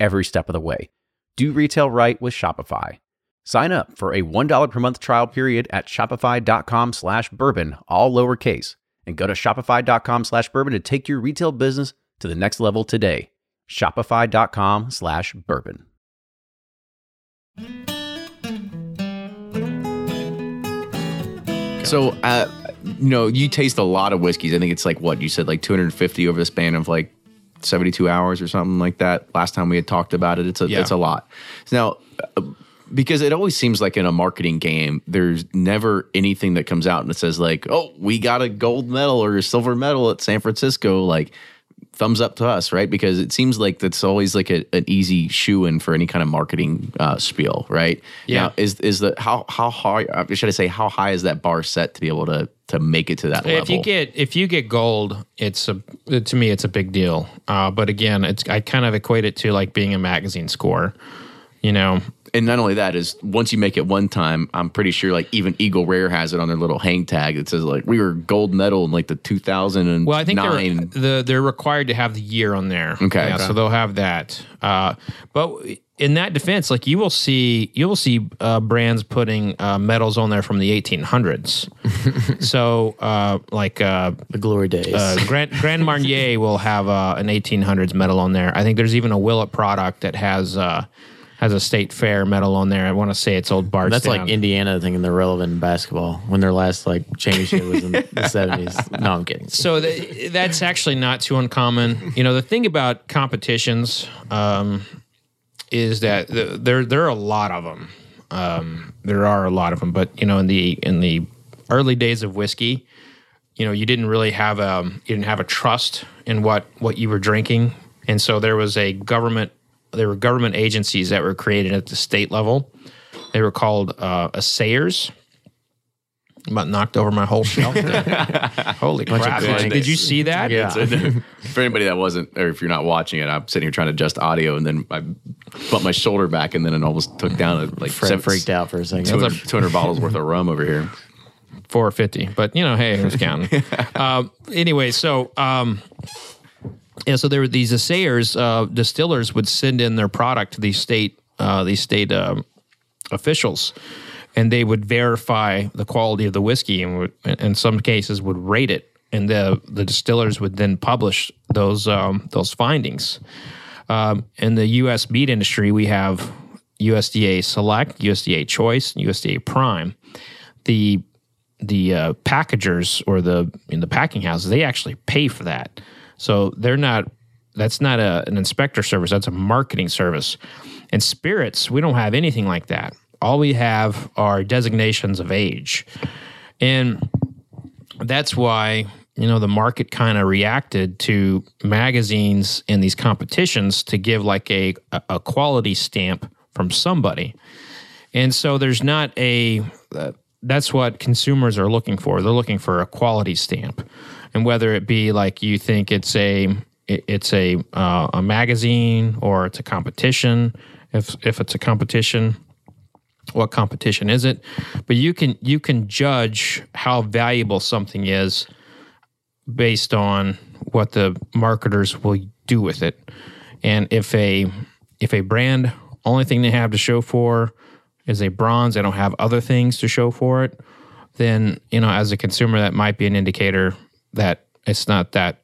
every step of the way. Do retail right with Shopify. Sign up for a $1 per month trial period at shopify.com slash bourbon, all lowercase, and go to shopify.com slash bourbon to take your retail business to the next level today. Shopify.com slash bourbon. So, uh, you know, you taste a lot of whiskeys. I think it's like what you said, like 250 over the span of like 72 hours or something like that. Last time we had talked about it, it's a Yeah. it's a lot. Now, uh, because it always seems like in a marketing game, there's never anything that comes out and it says like, "Oh, we got a gold medal or a silver medal at San Francisco." Like, thumbs up to us, right? Because it seems like that's always like a, an easy shoe in for any kind of marketing uh, spiel, right? Yeah. Now, is is the how how high uh, should I say how high is that bar set to be able to to make it to that If level. you get if you get gold, it's a to me it's a big deal. Uh, but again, it's I kind of equate it to like being a magazine score. You know, and not only that is once you make it one time, I'm pretty sure like even Eagle Rare has it on their little hang tag that says like we were gold medal in like the 2009. Well, I think they're the, they're required to have the year on there. Okay. yeah, Okay. so they'll have that. Uh, but in that defense, like you will see, you will see uh, brands putting uh, medals on there from the 1800s. so, uh, like uh, The glory days. uh, Grand Grand Marnier will have uh, an 1800s medal on there. I think there's even a Willet product that has uh, has a state fair medal on there. I want to say it's old Bardstown. That's like Indiana thing in the relevant basketball when their last like championship was in the seventies. No, I'm kidding. So th- that's actually not too uncommon. You know, the thing about competitions um, is that th- there there are a lot of them. Um, there are a lot of them, but you know, in the in the early days of whiskey, you know, you didn't really have a you didn't have a trust in what what you were drinking, and so there was a government. There were government agencies that were created at the state level. They were called uh, assayers. About knocked over my whole shelf. there. Holy crap! good Did, did you see that? Yeah. For anybody that wasn't, or if you're not watching it, I'm sitting here trying to adjust audio, and then I bumped my shoulder back, and then it almost took down a, like Fred seven- freaked out for a second. 200, 200 bottles worth of rum over here. four fifty. But you know, hey, who's counting? um, anyway, so um, yeah, so there were these assayers, uh, distillers would send in their product to these state uh, these state um, officials, and they would verify the quality of the whiskey, and would, in some cases would rate it, and the the distillers would then publish those um, those findings. Um, in the U.S. meat industry, we have USDA Select, USDA Choice, and USDA Prime. The the uh, packagers or the in the packing houses they actually pay for that so they're not that's not a, an inspector service that's a marketing service and spirits we don't have anything like that all we have are designations of age and that's why you know the market kind of reacted to magazines and these competitions to give like a a quality stamp from somebody and so there's not a uh, that's what consumers are looking for. They're looking for a quality stamp. And whether it be like you think it's a it's a uh, a magazine or it's a competition, if if it's a competition, what competition is it? But you can you can judge how valuable something is based on what the marketers will do with it. And if a if a brand only thing they have to show for is a bronze, they don't have other things to show for it, then you know as a consumer that might be an indicator that it's not that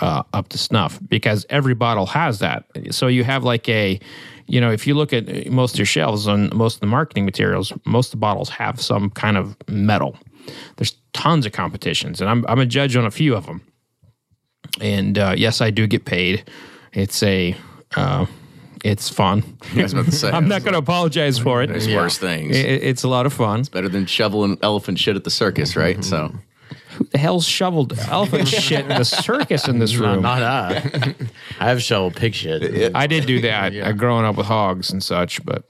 uh, up to snuff because every bottle has that. So you have like a, you know, if you look at most of your shelves and most of the marketing materials, most of the bottles have some kind of metal. There's tons of competitions, and I'm I'm a judge on a few of them. And uh, yes, I do get paid. It's a, uh, it's fun. I was about to say, I'm not going to apologize for it. There's worse things. It- it's a lot of fun. It's better than shoveling elephant shit at the circus, right? So Who the hell's shoveled elephant shit in the circus in this Not, room? not I. I have shoveled pig shit. I did do that uh, growing up with hogs and such, but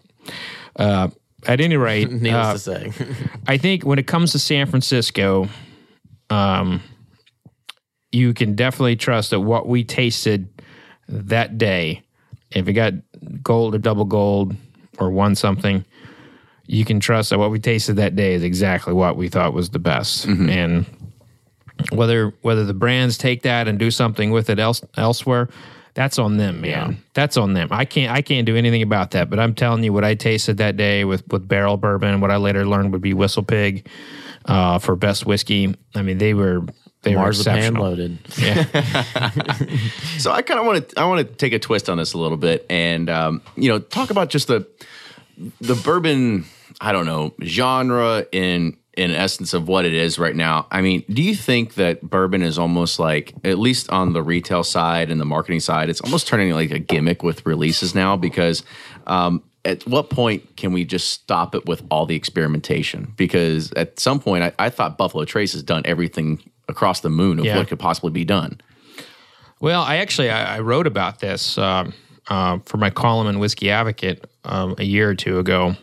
uh, at any rate, Needless uh, to say. I think when it comes to San Francisco, um, you can definitely trust that what we tasted that day, if it got gold or double gold or won something, you can trust that what we tasted that day is exactly what we thought was the best. And whether whether the brands take that and do something with it else elsewhere, that's on them, man. That's on them. I can't I can't do anything about that. But I'm telling you, what I tasted that day with with Barrell Bourbon, what I later learned would be Whistle Pig uh, for best whiskey. I mean, they were they were Marzipan exceptional. loaded. So I kind of want to I want to take a twist on this a little bit, and um, you know, talk about just the the bourbon. I don't know genre in in essence of what it is right now. I mean, do you think that bourbon is almost like, at least on the retail side and the marketing side, it's almost turning like a gimmick with releases now? Because um, at what point can we just stop it with all the experimentation? Because at some point, I, I thought Buffalo Trace has done everything across the moon of Yeah. what could possibly be done. Well, I actually I, I wrote about this um, uh, for my column in Whiskey Advocate um, a year or two ago,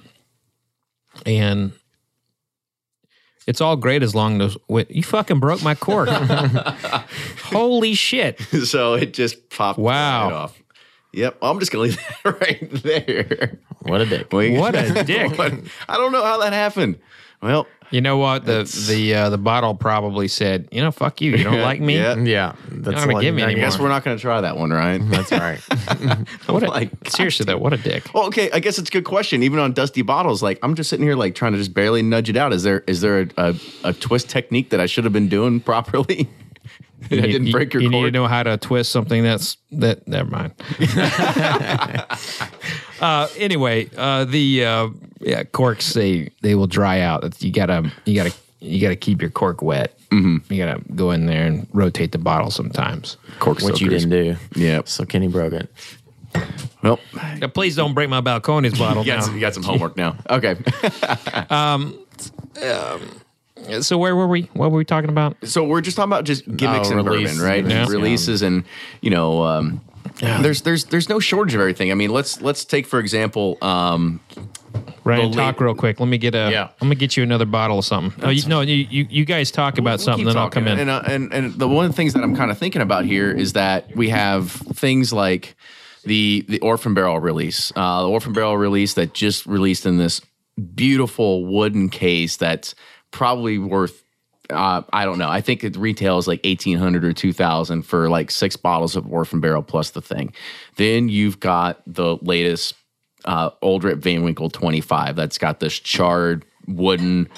and It's all great as long as wait, you fucking broke my cork. Holy shit! so it just popped Wow. right off. Yep, I'm just gonna leave that right there. What a dick. What a dick. I don't know how that happened. Well, You know what? The the uh, the bottle probably said, you know, fuck you. You don't like me. Yeah. Yeah, that's gonna give me I I anymore. guess we're not gonna try that one, right? That's all right. What a, like, seriously though, what a dick. Well, okay, I guess it's a good question. Even on dusty bottles, like I'm just sitting here, like trying to just barely nudge it out. Is there is there a, a, a twist technique that I should have been doing properly? I You- didn't you- break your You need to know how to twist something that's that. Never mind. uh, anyway, uh, the uh, yeah, corks they they will dry out. You gotta you gotta you gotta keep your cork wet. Mm-hmm. You gotta go in there and rotate the bottle sometimes. Cork Which you didn't do. Yeah. So Kenny broke it. Well, Now, please don't break my Balcones bottle you got, now. some, you got some homework now. Okay. So where were we? What were we talking about? so we're just talking about just gimmicks Oh, and release. bourbon, right? Yeah. Releases and you know, um, there's there's there's no shortage of everything. I mean, let's let's take for example, um, Ryan, The talk real quick. Let me get a. Yeah. I'm gonna get you another bottle of something. Oh, you, no, you, you you guys talk about We'll something, keep then I'll come in. And, uh, and and the one of the things that I'm kind of thinking about here is that we have things like the the Orphan Barrel release, uh, the Orphan Barrel release that just released in this beautiful wooden case that's probably worth. Uh, I don't know. I think it retails like eighteen hundred or two thousand for like six bottles of Orphan Barrel plus the thing. Then you've got the latest uh, Old Rip Van Winkle twenty five that's got this charred wooden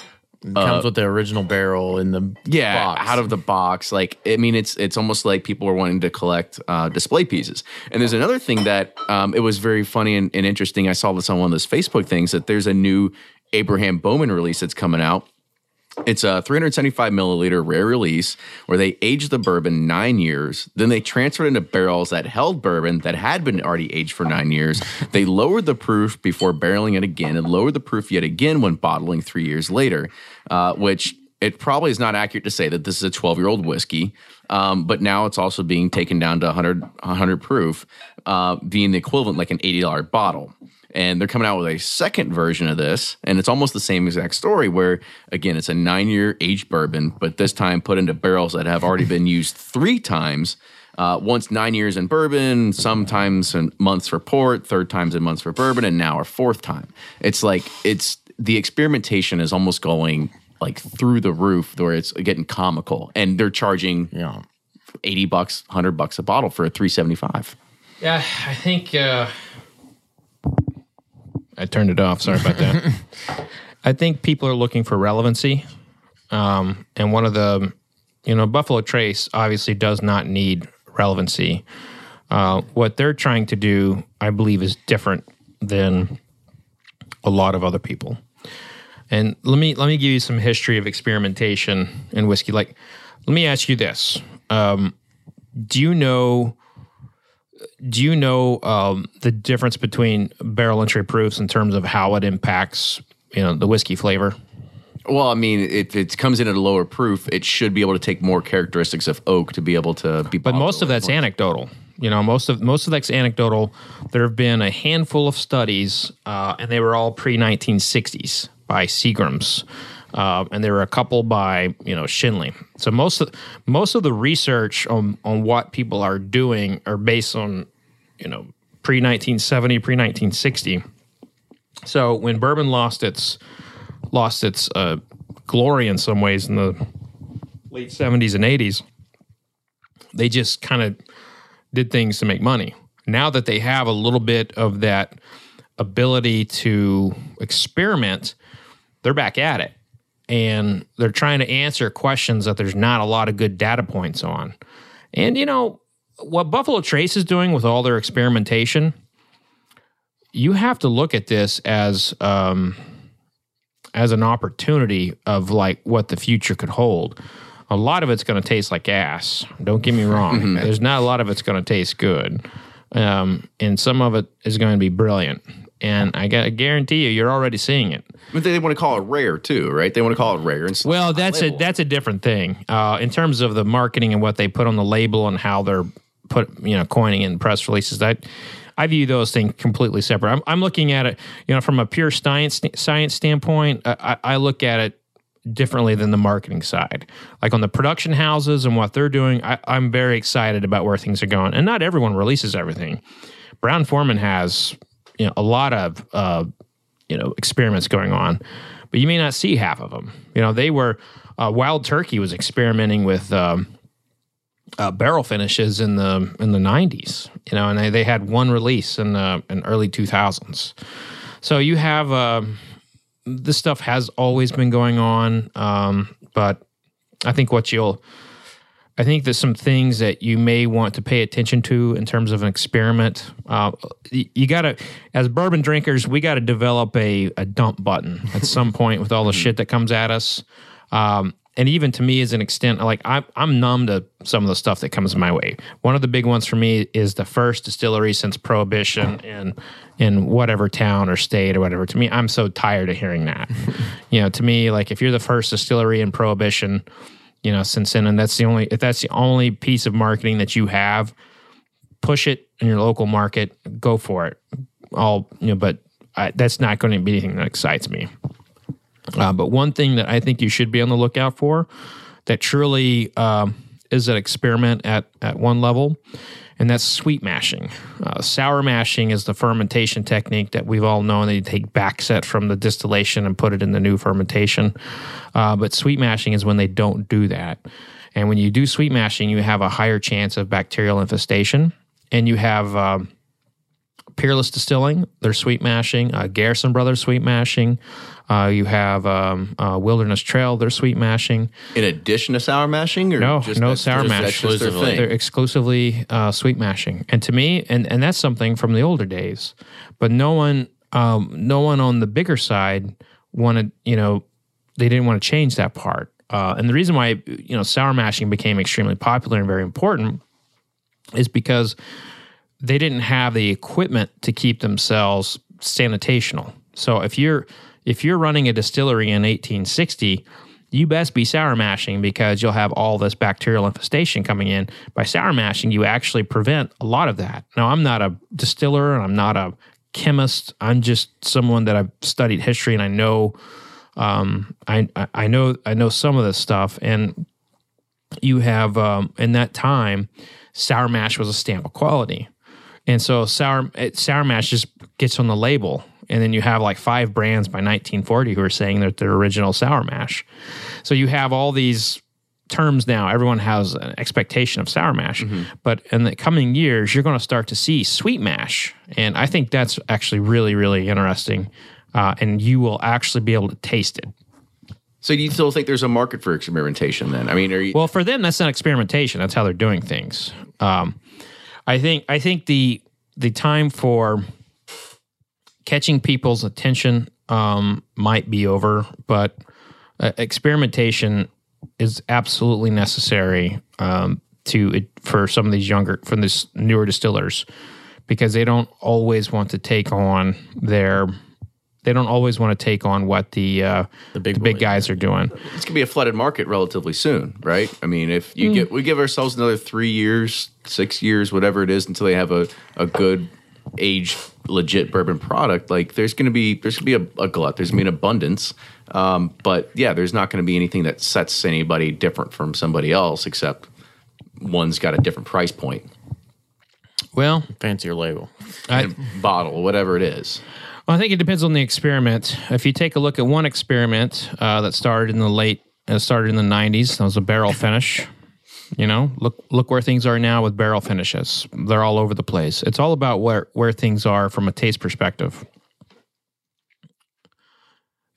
Comes with the original barrel in the yeah box. out of the box like i mean it's it's almost like people are wanting to collect uh, display pieces and there's another thing that um, it was very funny and, and interesting i saw this on one of those facebook things that there's a new abraham bowman release that's coming out it's a 375 milliliter rare release where they aged the bourbon nine years. Then they transferred into barrels that held bourbon that had been already aged for nine years. They lowered the proof before barreling it again and lowered the proof yet again when bottling three years later, uh, which it probably is not accurate to say that this is a 12 year old whiskey. Um, but now it's also being taken down to 100, 100 proof, uh, being the equivalent like an $80 bottle and they're coming out with a second version of this and it's almost the same exact story where again it's a nine year aged bourbon but this time put into barrels that have already been used three times. Uh, once nine years in bourbon sometimes in months for port third times in months for bourbon and now a fourth time. It's like it's the experimentation is almost going like through the roof where it's getting comical and they're charging Yeah. 80 bucks 100 bucks a bottle for a 375 Yeah, I think uh, I turned it off. Sorry about that. I think people are looking for relevancy, um, and one of the, you know, Buffalo Trace obviously does not need relevancy. Uh, what they're trying to do, I believe, is different than a lot of other people. And let me let me give you some history of experimentation in whiskey. Like, let me ask you this: um, Do you know? Do you know um, the difference between barrel entry proofs in terms of how it impacts you know the whiskey flavor? Well, I mean, if it comes in at a lower proof, it should be able to take more characteristics of oak to be able to be. but most of that's anecdotal. You know most of most of that's anecdotal. There have been a handful of studies uh, and they were all pre-1960s by seagrams uh, and there were a couple by you know Schenley. So most of most of the research on on what people are doing are based on you know pre 1970, pre 1960. So when bourbon lost its lost its uh, glory in some ways in the late 70s and 80s, they just kind of did things to make money. Now that they have a little bit of that ability to experiment, they're back at it. And they're trying to answer questions that there's not a lot of good data points on. And, you know, what Buffalo Trace is doing with all their experimentation, you have to look at this as um, as an opportunity of like what the future could hold. A lot of it's going to taste like ass. Don't get me wrong. There's not a lot of it's going to taste good, um, and some of it is going to be brilliant. And I got guarantee you, you're already seeing it. But they want to call it rare too, right? They want to call it rare. And Well, that's a that's a different thing uh, in terms of the marketing and what they put on the label and how they're put you know coining in press releases. That I view those things completely separate. I'm, I'm looking at it, you know, from a pure science science standpoint. I, I I look at it differently than the marketing side. Like on the production houses and what they're doing, I, I'm very excited about where things are going. And not everyone releases everything. Brown-Forman has you know a lot of uh, you know experiments going on, but you may not see half of them. You know, they were uh, Wild Turkey was experimenting with. Um, uh, barrel finishes in the in the 90s you know and they, they had one release in the in early 2000s so you have uh, this stuff has always been going on um, but i think what you'll i think there's some things that you may want to pay attention to in terms of an experiment. Uh, you, you gotta as bourbon drinkers we gotta develop a, a dump button at some point with all the shit that comes at us. Um, and even to me as an extent like I'm, I'm numb to some of the stuff that comes my way. One of the big ones for me is the first distillery since prohibition in in whatever town or state or whatever. To me i'm so tired of hearing that. You know to me like if you're the first distillery in prohibition you know since then and that's the only if that's the only piece of marketing that you have push it in your local market go for it. All you know but I, that's not going to be anything that excites me. Uh, but one thing that I think you should be on the lookout for that truly um, is an experiment at, at one level, and that's sweet mashing. Uh, sour mashing is the fermentation technique that we've all known that you take backset from the distillation and put it in the new fermentation. Uh, but sweet mashing is when they don't do that. And when you do sweet mashing, you have a higher chance of bacterial infestation, and you have. Um, Peerless Distilling, their sweet mashing, uh, Garrison Brothers sweet mashing. Uh, you have um, uh, Wilderness Trail, they're sweet mashing. In addition to sour mashing, or No, just no sour mash. That's just their thing. They're exclusively uh, sweet mashing, and to me, and and that's something from the older days. But no one, um, no one on the bigger side wanted, you know, they didn't want to change that part. Uh, and the reason why you know sour mashing became extremely popular and very important is because they didn't have the equipment to keep themselves sanitational. So if you're if you're running a distillery in 1860, you best be sour mashing because you'll have all this bacterial infestation coming in. By sour mashing, you actually prevent a lot of that. Now, I'm not a distiller and I'm not a chemist. I'm just someone that I've studied history and I know um, I, I know I know some of this stuff and you have um, in that time sour mash was a stamp of quality and so sour sour mash just gets on the label and then you have like five brands by 1940 who are saying that they're original sour mash so you have all these terms now everyone has an expectation of sour mash but in the coming years you're going to start to see sweet mash and i think that's actually really really interesting uh, and you will actually be able to taste it So do you still think there's a market for experimentation then? I mean, are you Well, for them, that's not experimentation. That's how they're doing things. Um, I think. I think the the time for catching people's attention um, might be over, but uh, experimentation is absolutely necessary um, to for some of these younger, from this newer distillers, because they don't always want to take on their. They don't always want to take on what the uh, the big big guys are doing. it's gonna be a flooded market relatively soon, right? I mean, if you get we give ourselves another three years, six years, whatever it is, until they have a, a good aged legit bourbon product, like there's gonna be there's gonna be a, a glut, there's gonna be an abundance. Um, but yeah, there's not gonna be anything that sets anybody different from somebody else except one's got a different price point. Well, Fancier label. I, bottle, whatever it is. Well, I think it depends on the experiment. If you take a look at one experiment uh, that started in the late, uh, started in the '90s, that was a barrel finish. You know, look look where things are now with barrel finishes. They're all over the place. It's all about where where things are from a taste perspective.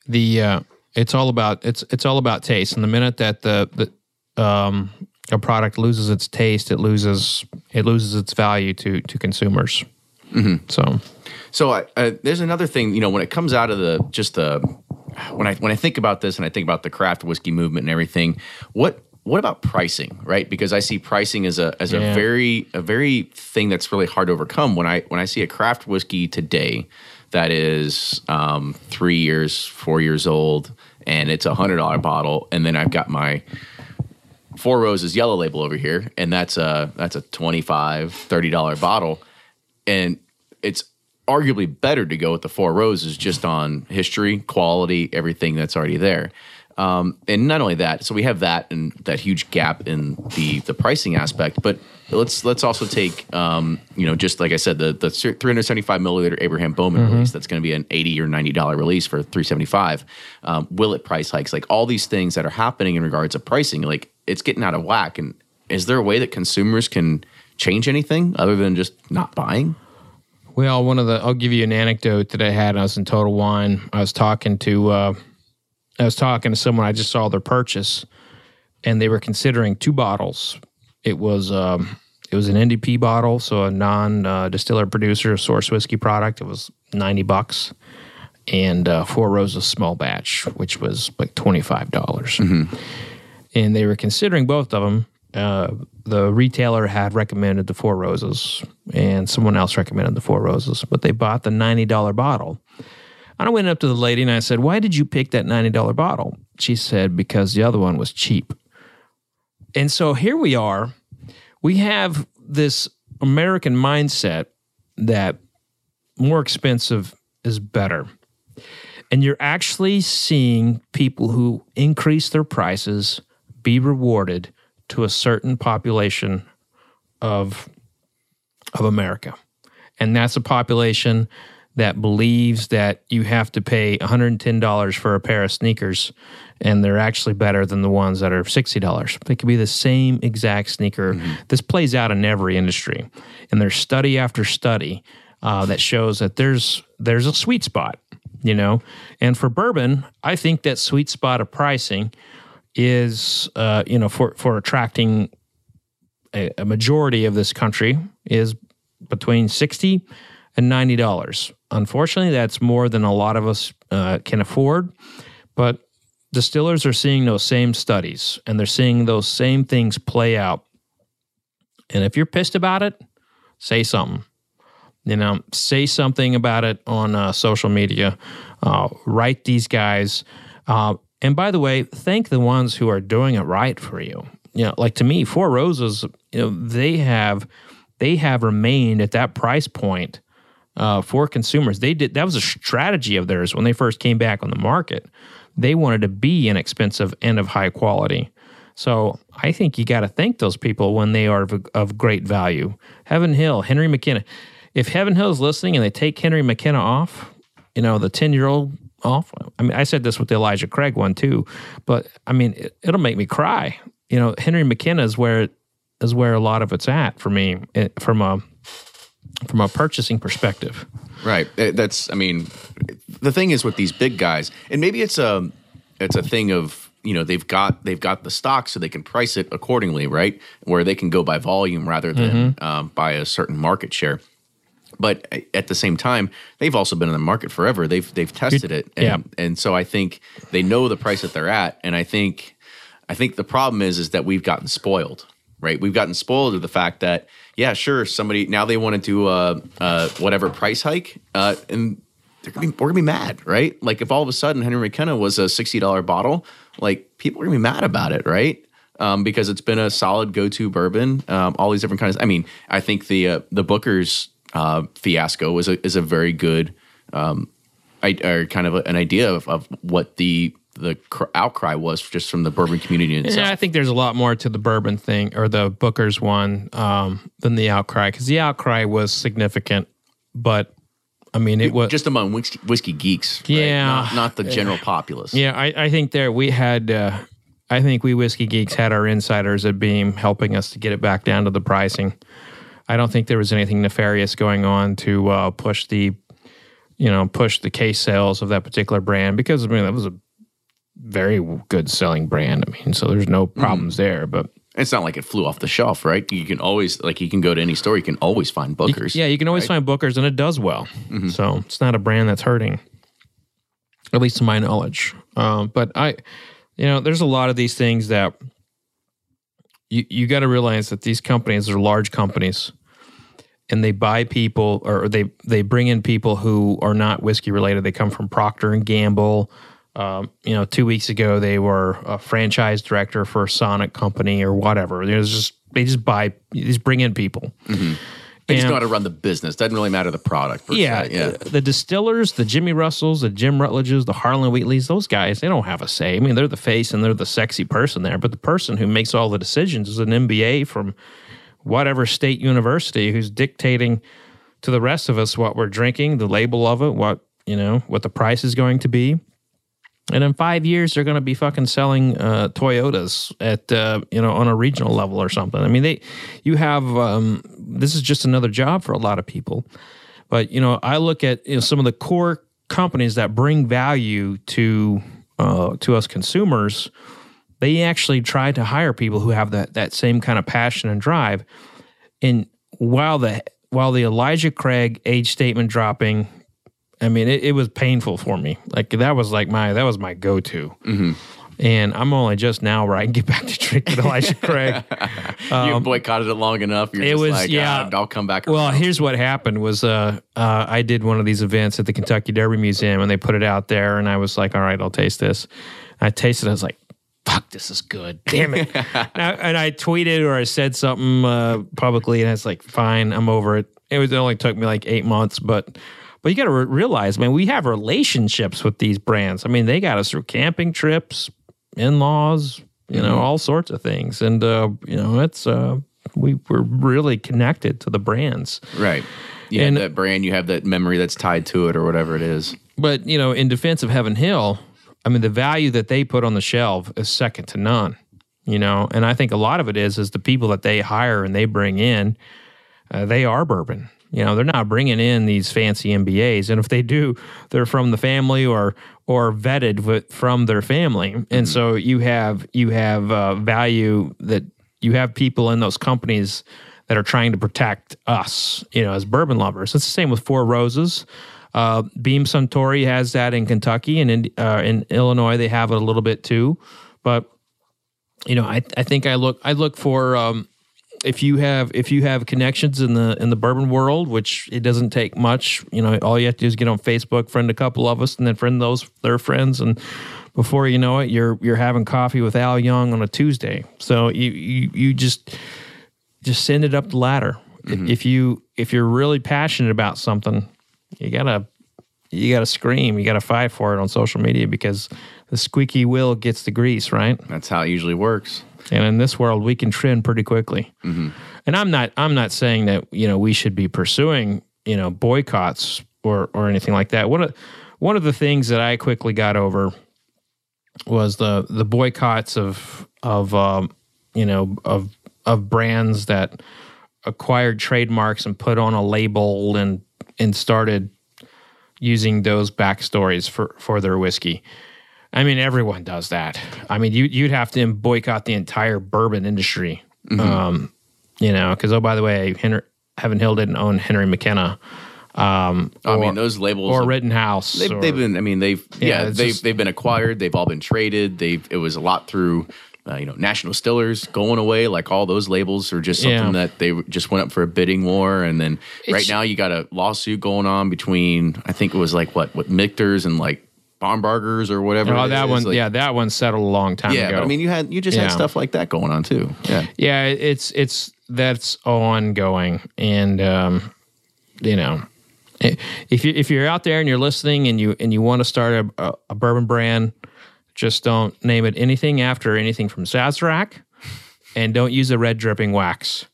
The uh, it's all about it's it's all about taste. And the minute that the the um, a product loses its taste, it loses it loses its value to to consumers. So. So I, uh, there's another thing, you know, when it comes out of the just the when I when I think about this and I think about the craft whiskey movement and everything, what what about pricing, right? Because I see pricing as a as a very a very thing that's really hard to overcome. When I when I see a craft whiskey today that is um, three years, four years old, and it's a hundred dollar bottle, and then I've got my Four Roses yellow label over here, and that's a that's a 25 30 dollar bottle, and it's arguably better to go with the Four Roses just on history, quality, everything that's already there. Um, and not only that, so we have that and that huge gap in the the pricing aspect, but let's let's also take um, you know just like I said the the 375 milliliter Abraham Bowman Mm-hmm. release that's going to be an 80 or 90 dollar release for 375. Um, will it price hikes like all these things that are happening in regards to pricing like it's getting out of whack and is there a way that consumers can change anything other than just not buying? Well, one of the I'll give you an anecdote that I had. I was in Total Wine. I was talking to uh, I was talking to someone. I just saw their purchase, and they were considering two bottles. It was um, it was an NDP bottle, so a non uh, distiller producer source whiskey product. It was ninety bucks, and uh, Four Roses small batch, which was like twenty five dollars. And they were considering both of them. Uh, the retailer had recommended the Four Roses, and someone else recommended the Four Roses, but they bought the ninety dollar bottle. I went up to the lady and I said, "Why did you pick that ninety dollar bottle?" She said, "Because the other one was cheap." And so here we are. We have this American mindset that more expensive is better. And you're actually seeing people who increase their prices be rewarded to a certain population of of America. And that's a population that believes that you have to pay $110 for a pair of sneakers and they're actually better than the ones that are $60. They could be the same exact sneaker. This plays out in every industry. And there's study after study uh, that shows that there's there's a sweet spot, you know. And for bourbon, I think that sweet spot of pricing is uh, you know for for attracting a, a majority of this country is between 60 and 90 dollars. Unfortunately that's more than a lot of us uh, can afford but distillers are seeing those same studies and they're seeing those same things play out. And if you're pissed about it say something. You know say something about it on uh, social media. Uh, write these guys uh, and by the way thank the ones who are doing it right for you. You know like to me four roses you know they have they have remained at that price point uh, for consumers they did that was a strategy of theirs when they first came back on the market they wanted to be inexpensive and of high quality so I think you got to thank those people when they are of, of great value. Heaven Hill, Henry McKenna. If Heaven Hill is listening and they take Henry McKenna off, you know, the 10 year old off. I mean, I said this with the Elijah Craig one too, but I mean, it, it'll make me cry. You know, Henry McKenna is where is where a lot of it's at for me eh, from a from a purchasing perspective. Right. Uh, That's. I mean, the thing is with these big guys, and maybe it's a it's a thing of you know they've got they've got the stock so they can price it accordingly, right? Where they can go by volume rather than um, by a certain market share. But at the same time, they've also been in the market forever. They've they've tested it, and, yeah. and so I think they know the price that they're at. And I think I think the problem is is that we've gotten spoiled, right? We've gotten spoiled with the fact that yeah, sure, somebody now they want to do a, a whatever price hike, uh, and they're gonna be, we're gonna be mad, right? Like if all of a sudden Henry McKenna was a sixty dollar bottle, like people are gonna be mad about it, right? Um, because it's been a solid go to bourbon. Um, all these different kinds. I mean, I think the uh, the Booker's uh, fiasco was a, is a very good um, I, or kind of an idea of, of what the the cr- outcry was just from the bourbon community itself. Yeah, I think there's a lot more to the bourbon thing or the Booker's one um, than the outcry because the outcry was significant, but I mean it was just among whiskey, whiskey geeks, right? Yeah. not, not the general populace. Yeah, I, I think there we had. Uh, I think we whiskey geeks had our insiders at Beam helping us to get it back down to the pricing. I don't think there was anything nefarious going on to uh, push the, you know, push the case sales of that particular brand because I mean that was a very good selling brand. I mean, so there's no problems there. But It's not like it flew off the shelf, right? You can always like you can go to any store, you can always find Booker's. yeah, you can always find Booker's and it does well. So it's not a brand that's hurting, at least to my knowledge. Um, but I, you know, there's a lot of these things that you you got to realize that these companies are large companies, and they buy people or they they bring in people who are not whiskey related. They come from Procter and Gamble. Um, you know, two weeks ago they were a franchise director for a Sonic company or whatever. There's just they just buy, they just bring in people, They just And- know how to run the business. Doesn't really matter the product. Yeah, se. yeah. uh, the distillers, the Jimmy Russells, the Jim Rutledges, the Harlan Wheatleys, those guys, they don't have a say. I mean, they're the face and they're the sexy person there, but the person who makes all the decisions is an MBA from whatever state university who's dictating to the rest of us what we're drinking, the label of it, what you know, what the price is going to be. And in five years, they're going to be fucking selling uh, Toyotas at uh, you know on a regional level or something. I mean, they, you have um, this is just another job for a lot of people. But you know, I look at you know, some of the core companies that bring value to uh, to us consumers. They actually try to hire people who have that that same kind of passion and drive. And while the while the Elijah Craig age statement dropping I mean, it, it was painful for me. Like that was like my that was my go to. And I'm only just now where I can get back to drinking Elijah Craig. you boycotted it long enough. You're Um, it just was- like, yeah. "Ah, I'll come back. Well, here's what happened was uh, uh, I did one of these events at the Kentucky Derby Museum, and they put it out there, and I was like, "All right, I'll taste this." I tasted. it. I was like, "Fuck, this is good." Damn it! and, I, and I tweeted or I said something uh, publicly, and it's like, "Fine, I'm over it." It was it only took me like eight months, but but you got to re- realize, man, we have relationships with these brands. I mean, they got us through camping trips, in laws, you know, all sorts of things, and uh, you know, it's uh, we we're really connected to the brands. right. Yeah, And- that brand, you have that memory that's tied to it, or whatever it is. But you know, in defense of Heaven Hill, I mean, the value that they put on the shelf is second to none. You know, and I think a lot of it is is the people that they hire and they bring in, uh, they are bourbon. You know, they're not bringing in these fancy MBAs, and if they do, they're from the family or or vetted with, from their family, and so you have you have uh, value that you have people in those companies that are trying to protect us, you know, as bourbon lovers. It's the same with Four Roses. Uh, Beam Suntory has that in Kentucky and in uh, in Illinois they have it a little bit too, but you know, I I think I look I look for um, if you have if you have connections in the in the bourbon world, which it doesn't take much. You know, all you have to do is get on Facebook, friend a couple of us, and then friend those their friends, and before you know it, you're you're having coffee with Al Young on a Tuesday. So you you, you just just send it up the ladder. Mm-hmm. If you if you're really passionate about something, you gotta you gotta scream, you gotta fight for it on social media because the squeaky wheel gets the grease, right? That's how it usually works. And in this world, we can trend pretty quickly. And I'm not I'm not saying that you know we should be pursuing you know boycotts or or anything like that. One of one of the things that I quickly got over was the the boycotts of of um, you know of of brands that acquired trademarks and put on a label and and started using those backstories for for their whiskey. I mean, everyone does that. I mean, you you'd have to boycott the entire bourbon industry. Um, you know, because oh, by the way, Henry, Heaven Hill didn't own Henry McKenna. Um, I mean, those labels or Rittenhouse. They've, or- they've been. I mean, they've Yeah, yeah, they've just- they've been acquired. They've all been traded. They've it was a lot through. Uh, you know, National Distillers going away, like all those labels are just something Yeah. that they just went up for a bidding war, and then right now you got a lawsuit going on between I think it was like what what Michter's and like Bomberger's or whatever. Oh, that is, one, like- yeah, that one settled a long time yeah. ago. But I mean, you had you just Yeah. had stuff like that going on too. Yeah, yeah, it's it's that's ongoing, and um, you know, if you if you're out there and you're listening and you and you want to start a, a, bourbon brand, just don't name it anything after anything from Sazerac, and don't use a red dripping wax.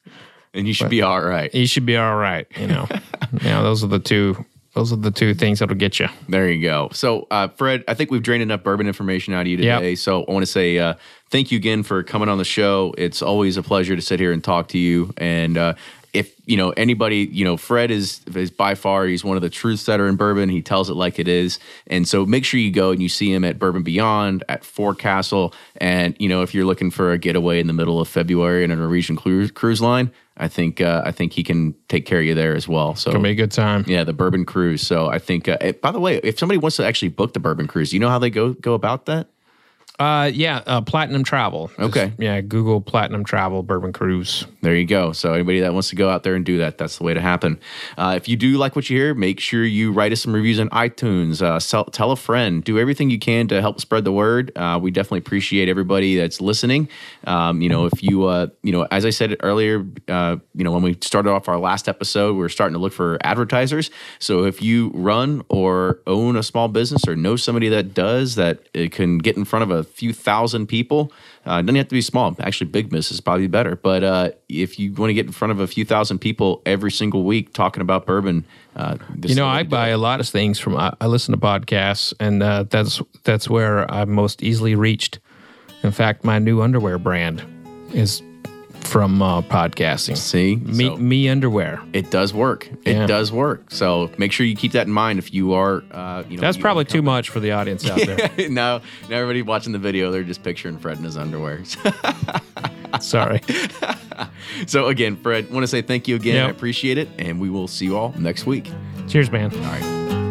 and you should be all right. You should be all right. You know, you know those are the two. Those are the two things that'll get you. There you go. So, uh, Fred, I think we've drained enough bourbon information out of you Yep. today. So, I want to say uh, thank you again for coming on the show. It's always a pleasure to sit here and talk to you. And uh, if you know anybody, you know, Fred is is by far he's one of the truth setter in bourbon. He tells it like it is. And so, make sure you go and you see him at Bourbon Beyond at Forecastle. And you know, if you're looking for a getaway in the middle of February in a Norwegian cruise, cruise line, I think uh, I think he can take care of you there as well. So, It'll be a good time. yeah, the bourbon cruise. So I think. Uh, by the way, if somebody wants to actually book the bourbon cruise, you know how they go go about that? Uh, yeah, uh, Platinum Travel. Just, Okay. yeah, Google Platinum Travel Bourbon Cruise. There you go. So anybody that wants to go out there and do that, that's the way to happen. Uh, if you do like what you hear, make sure you write us some reviews on iTunes. Uh, sell, tell a friend. Do everything you can to help spread the word. Uh, we definitely appreciate everybody that's listening. Um, you know, if you, uh, you know, as I said earlier, uh, you know, when we started off our last episode, we were starting to look for advertisers. So if you run or own a small business or know somebody that does that it can get in front of a few thousand people, uh, it doesn't have to be small. Actually, big business is probably better. But uh, if you want to get in front of a few thousand people every single week talking about bourbon, uh, this You know, I buy a lot of things from. I, I listen to podcasts, and uh, that's that's where I'm most easily reached. In fact, my new underwear brand is from uh, podcasting. See, Me, So me underwear. it does work. It Yeah. does work. So make sure you keep that in mind if you are, uh, you know, That's you- probably too much for the audience out there. no, now everybody watching the video, they're just picturing Fred in his underwear. Sorry. so again, Fred, want to say thank you again. Yep. I appreciate it, and we will see you all next week. Cheers, man. All right.